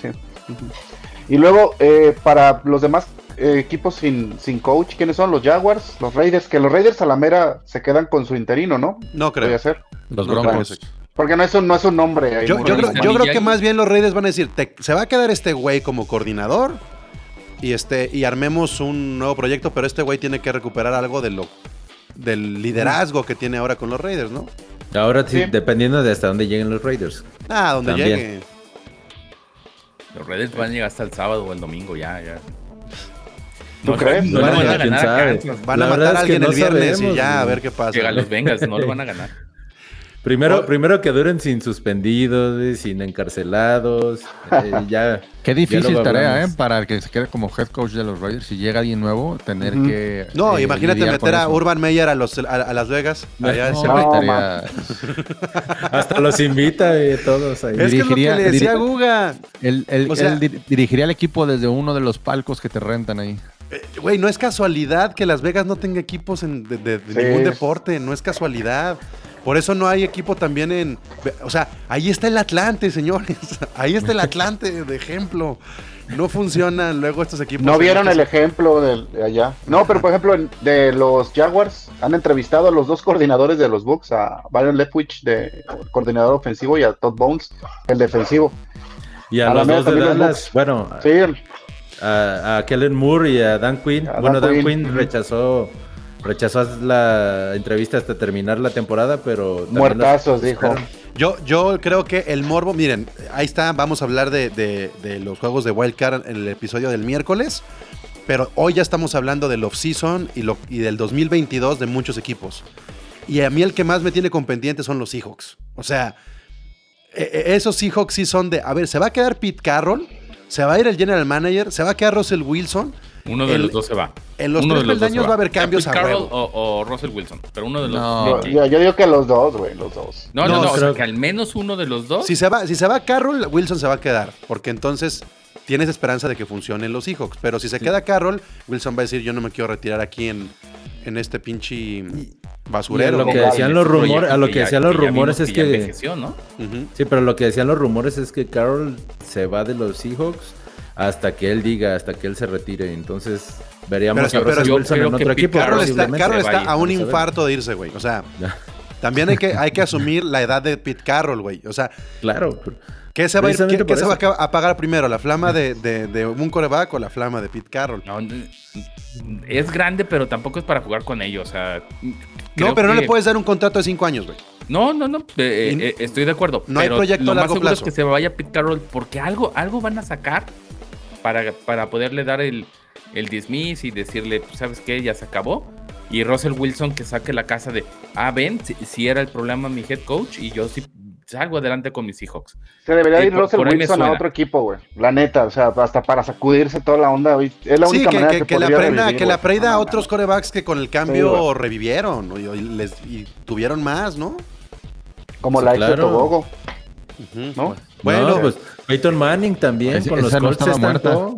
Y luego, eh, para los demás eh, equipos sin, sin coach, ¿quiénes son? Los Jaguars, los Raiders, que los Raiders a la mera se quedan con su interino, ¿no? No creo. Podría ser. Los No Broncos. creo. Porque no es un, no es un nombre. ahí Yo, creo, yo que más bien los Raiders van a decir, "Te- se va a quedar este güey como coordinador y este y armemos un nuevo proyecto, pero este güey tiene que recuperar algo de lo del liderazgo que tiene ahora con los Raiders, ¿no? Ahora sí, Sí. dependiendo de hasta dónde lleguen los Raiders. Ah, donde También. llegue. Los Raiders van a llegar hasta el sábado o el domingo, ya, ya. ¿Tú crees? No, Bueno, van a ganar a. Van a matar a es que alguien no el viernes sabemos, y ya a ver qué pasa. Llega a los Bengals, no lo van a ganar. Primero, Oh. primero que duren sin suspendidos, güey, sin encarcelados. eh, ya. Qué difícil luego tarea, ¿eh? Para el que se quede como head coach de los Raiders. Si llega alguien nuevo, tener Ujú. que. No, eh, imagínate meter a. Urban Meyer a, los, a, a Las Vegas. Allá No, No, estaría- Hasta los invita y todos ahí. es que es lo que dirigiría- le decía Guga. Él, él- O sea- él dir- dirigiría el equipo desde uno de los palcos que te rentan ahí. Eh, Güey, no es casualidad que Las Vegas no tenga equipos en- de, de- de Sí. ningún deporte, no es casualidad. Por eso no hay equipo también en... O sea, ahí está el Atlante, señores. Ahí está el Atlante, de ejemplo. No funcionan luego estos equipos. No vieron el ejemplo de, de allá. No, pero por ejemplo, en- de los Jaguars han entrevistado a los dos coordinadores de los Bucks, a Byron Leftwich, de coordinador ofensivo, y a Todd Bones, el defensivo. Y a, a los dos de Dallas, bueno, Sí, el- a, a Kellen Moore y a Dan Quinn. A Dan bueno, Dan Quinn, rechazó Rechazó la entrevista hasta terminar la temporada, pero... Muertazos, dijo. Yo, yo creo que el morbo, miren, ahí está, vamos a hablar de, de- de los juegos de Wild Card en el episodio del miércoles, pero hoy ya estamos hablando del off-season y, lo- y del 2022 de muchos equipos. Y a mí el que más me tiene con pendiente son los Seahawks. O sea, e- e- esos Seahawks sí son de, a ver, ¿se va a quedar Pete Carroll? ¿Se va a ir el general manager? ¿Se va a quedar Russell Wilson? Uno de El- los dos se va. en los Uno tres peldaños se va a haber cambios a Carroll huevo. o, o Russell Wilson, pero uno de los No. dos. Yo, yo- yo digo que los dos, güey, los dos. No, No, no, no, o sea, que al menos uno de los dos. Si se va, si se va Carroll, Wilson se va a quedar, porque entonces tienes esperanza de que funcionen los Seahawks. Pero si se queda Carroll, Wilson va a decir yo no me quiero retirar aquí en, en este pinche basurero. a lo que decían los Este rumores, a lo que decían los rumores es que ¿no? Sí, pero lo que decían los rumores es que Carroll se va de los Seahawks hasta que él diga, hasta que él se retire. Entonces veríamos Pero- a pero Russell yo Wilson en otro equipo. Carroll está. Carroll está a un infarto de irse, güey. O sea, también hay que, hay que asumir la edad de Pete Carroll, güey. O sea, Claro. pero- ¿qué se va a, ir- Precisamente qué- qué por se va a eso. ca- apagar primero? ¿La flama de, de- de un coreback o la flama de Pete Carroll? No, es grande, pero tampoco es para jugar con ellos. O sea, No, pero no le puedes dar un contrato de cinco años, güey. No, no, no. eh, eh, estoy de acuerdo. no hay pero proyecto lo a más largo seguro plazo. es que se vaya Pete Carroll porque algo, algo van a sacar para, para poderle dar el, el dismiss y decirle, pues, ¿sabes qué? Ya se acabó. Y Russell Wilson que saque la casa de, ah, ven, si, si era el problema mi head coach y yo sí salgo adelante con mis Seahawks. Se debería Sí, ir Russell Wilson a otro equipo, güey. La neta, o sea, hasta para sacudirse toda la onda. güey. Es la Sí, única que, manera que- que, que la revivir, que la No, a otros corebacks que con el cambio revivieron y, y les, y tuvieron más, ¿no? Como Sí, la ex de claro. Tobogo. Bueno, No, pues Peyton Manning también con los esa no Colts se estaba estancó.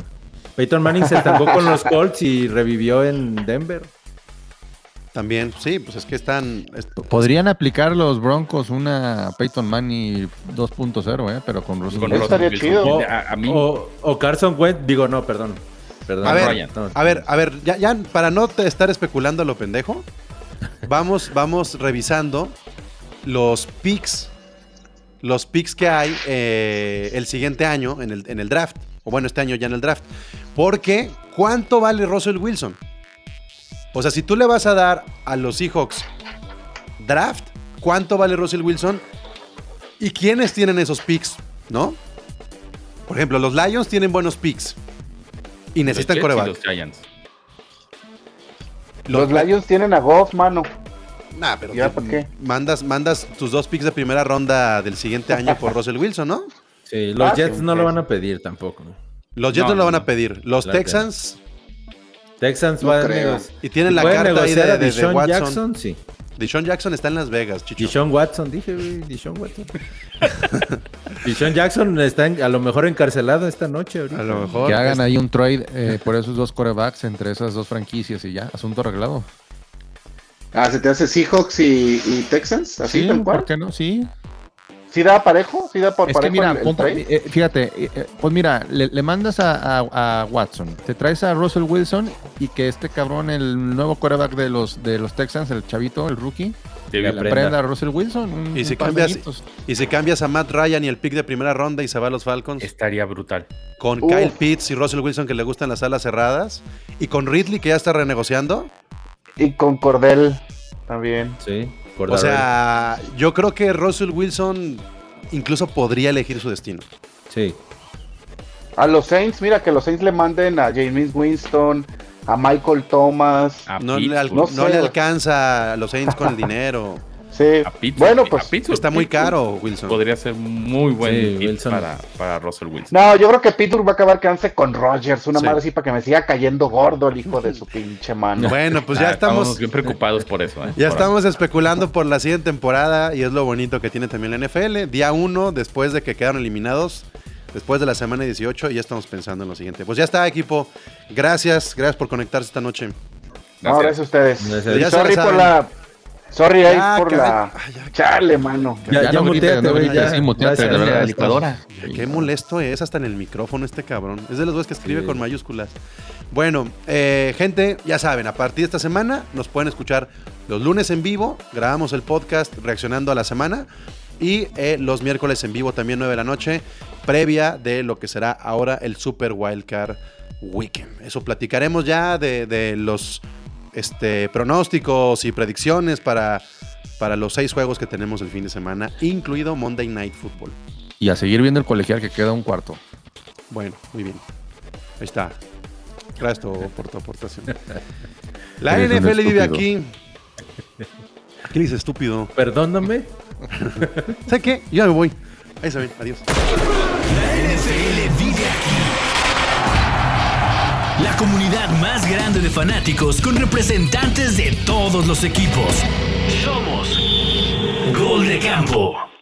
Peyton Manning se estancó con los Colts y revivió en Denver. también, sí, pues es que están... es- Podrían aplicar los Broncos una Peyton Manning 2.0, ¿eh? pero con Russell Con Eso Wilson. estaría chido. O, A, a mí, o- o Carson Wentz, digo, no, perdón. Perdón. A ver, Ryan. No, A ver, a ver, ya, ya para no te estar especulando a lo pendejo, vamos, vamos revisando los picks, los picks que hay eh, el siguiente año en el, en el draft, o bueno, este año ya en el draft. Porque, ¿cuánto vale Russell Wilson? O sea, si tú le vas a dar a los Seahawks draft, ¿cuánto vale Russell Wilson? ¿Y quiénes tienen esos picks? ¿No? Por ejemplo, los Lions tienen buenos picks. Y necesitan los Jets y coreback. los Giants. Los Lions tienen a Goff, mano. Nah, pero ¿Ya te- pa' qué? Mandas, mandas tus dos picks de primera ronda del siguiente año por Russell Wilson, ¿no? Sí, los Ah, Jets no lo van a pedir tampoco. ¿no? Los Jets no, No, lo van a pedir. Los Claro Texans Texans No va a creo. negoci- y tienen la ¿Pueden carta ahí de, de- de Deshaun Watson. Jackson, sí. Deshaun Jackson está en Las Vegas, chicho. Deshaun Watson, dije, güey, Deshaun Watson. Deshaun Jackson está en- a lo mejor encarcelado esta noche. ahorita. A lo mejor. Que hagan ahí un trade eh, por esos dos corebacks entre esas dos franquicias y ya, asunto arreglado. Ah, ¿se te hace Seahawks y, y Texans? ¿Así Sí, tal ¿por cual? qué no? Sí. ¿Sí da parejo? ¿Sí da por Es que parejo mira, el- el ponte- trade? eh, fíjate, eh, eh, pues mira, le, le mandas a, a- a Watson, te traes a Russell Wilson y que este cabrón, el nuevo coreback de los, de los Texans, el chavito, el rookie, le aprenda. a Russell Wilson. un- Y si cambias-. Y si cambias a Matt Ryan y el pick de primera ronda y se va a los Falcons, estaría brutal. con Uf. Kyle Pitts y Russell Wilson que le gustan las alas cerradas, y con Ridley que ya está renegociando. Y con Cordell también. Sí, O Cordarrelle. sea, yo creo que Russell Wilson incluso podría elegir su destino. Sí. A los Saints, mira que los Saints le manden a James Winston, a Michael Thomas. A No, le, al- no no sé, le alcanza a los Saints con el dinero. Sí. A Pittsburgh. Bueno, A pues. Pittsburgh. Está muy caro, Wilson. Podría ser muy buen Sí, Wilson. para, para Russell Wilson. No, yo creo que Pittsburgh va a acabar quedándose con Rogers, una Sí. madre así para que me siga cayendo gordo el hijo de su pinche mano. Bueno, pues ya Ah, estamos, bien preocupados por eso. ¿eh? ya Por- estamos especulando por la siguiente temporada y es lo bonito que tiene también la NFL. Día 1, después de que quedaron eliminados, después de la semana 18, y ya estamos pensando en lo siguiente. Pues ya está, equipo. Gracias, gracias por conectarse esta noche. No, gracias a ustedes. Gracias. Ya sorry por la. Sorry ahí Ya, por la. Ay, ya, Chale, mano. Ya, ya, muteate, güey, ya. sí, muteate, de verdad. la licuadora. Qué molesto es hasta en el micrófono este cabrón. Es de los güeyes que escribe Sí. con mayúsculas. Bueno, eh, gente, ya saben, a partir de esta semana nos pueden escuchar los lunes en vivo, grabamos el podcast reaccionando a la semana y eh, los miércoles en vivo también 9 de la noche, previa de lo que será ahora el Super Wildcard Weekend. Eso platicaremos ya de, de los este, pronósticos y predicciones para, para los seis juegos que tenemos el fin de semana, incluido Monday Night Football. Y a seguir viendo el colegial que queda un cuarto. Bueno, muy bien. Ahí está. Gracias tu- por tu aportación. La Eres NFL vive aquí. ¿Qué dice estúpido? Perdóname. ¿Sabes qué? Yo ya me voy. Ahí se ven. Adiós. La NFL. La comunidad más grande de fanáticos con representantes de todos los equipos. Somos Gol de Campo.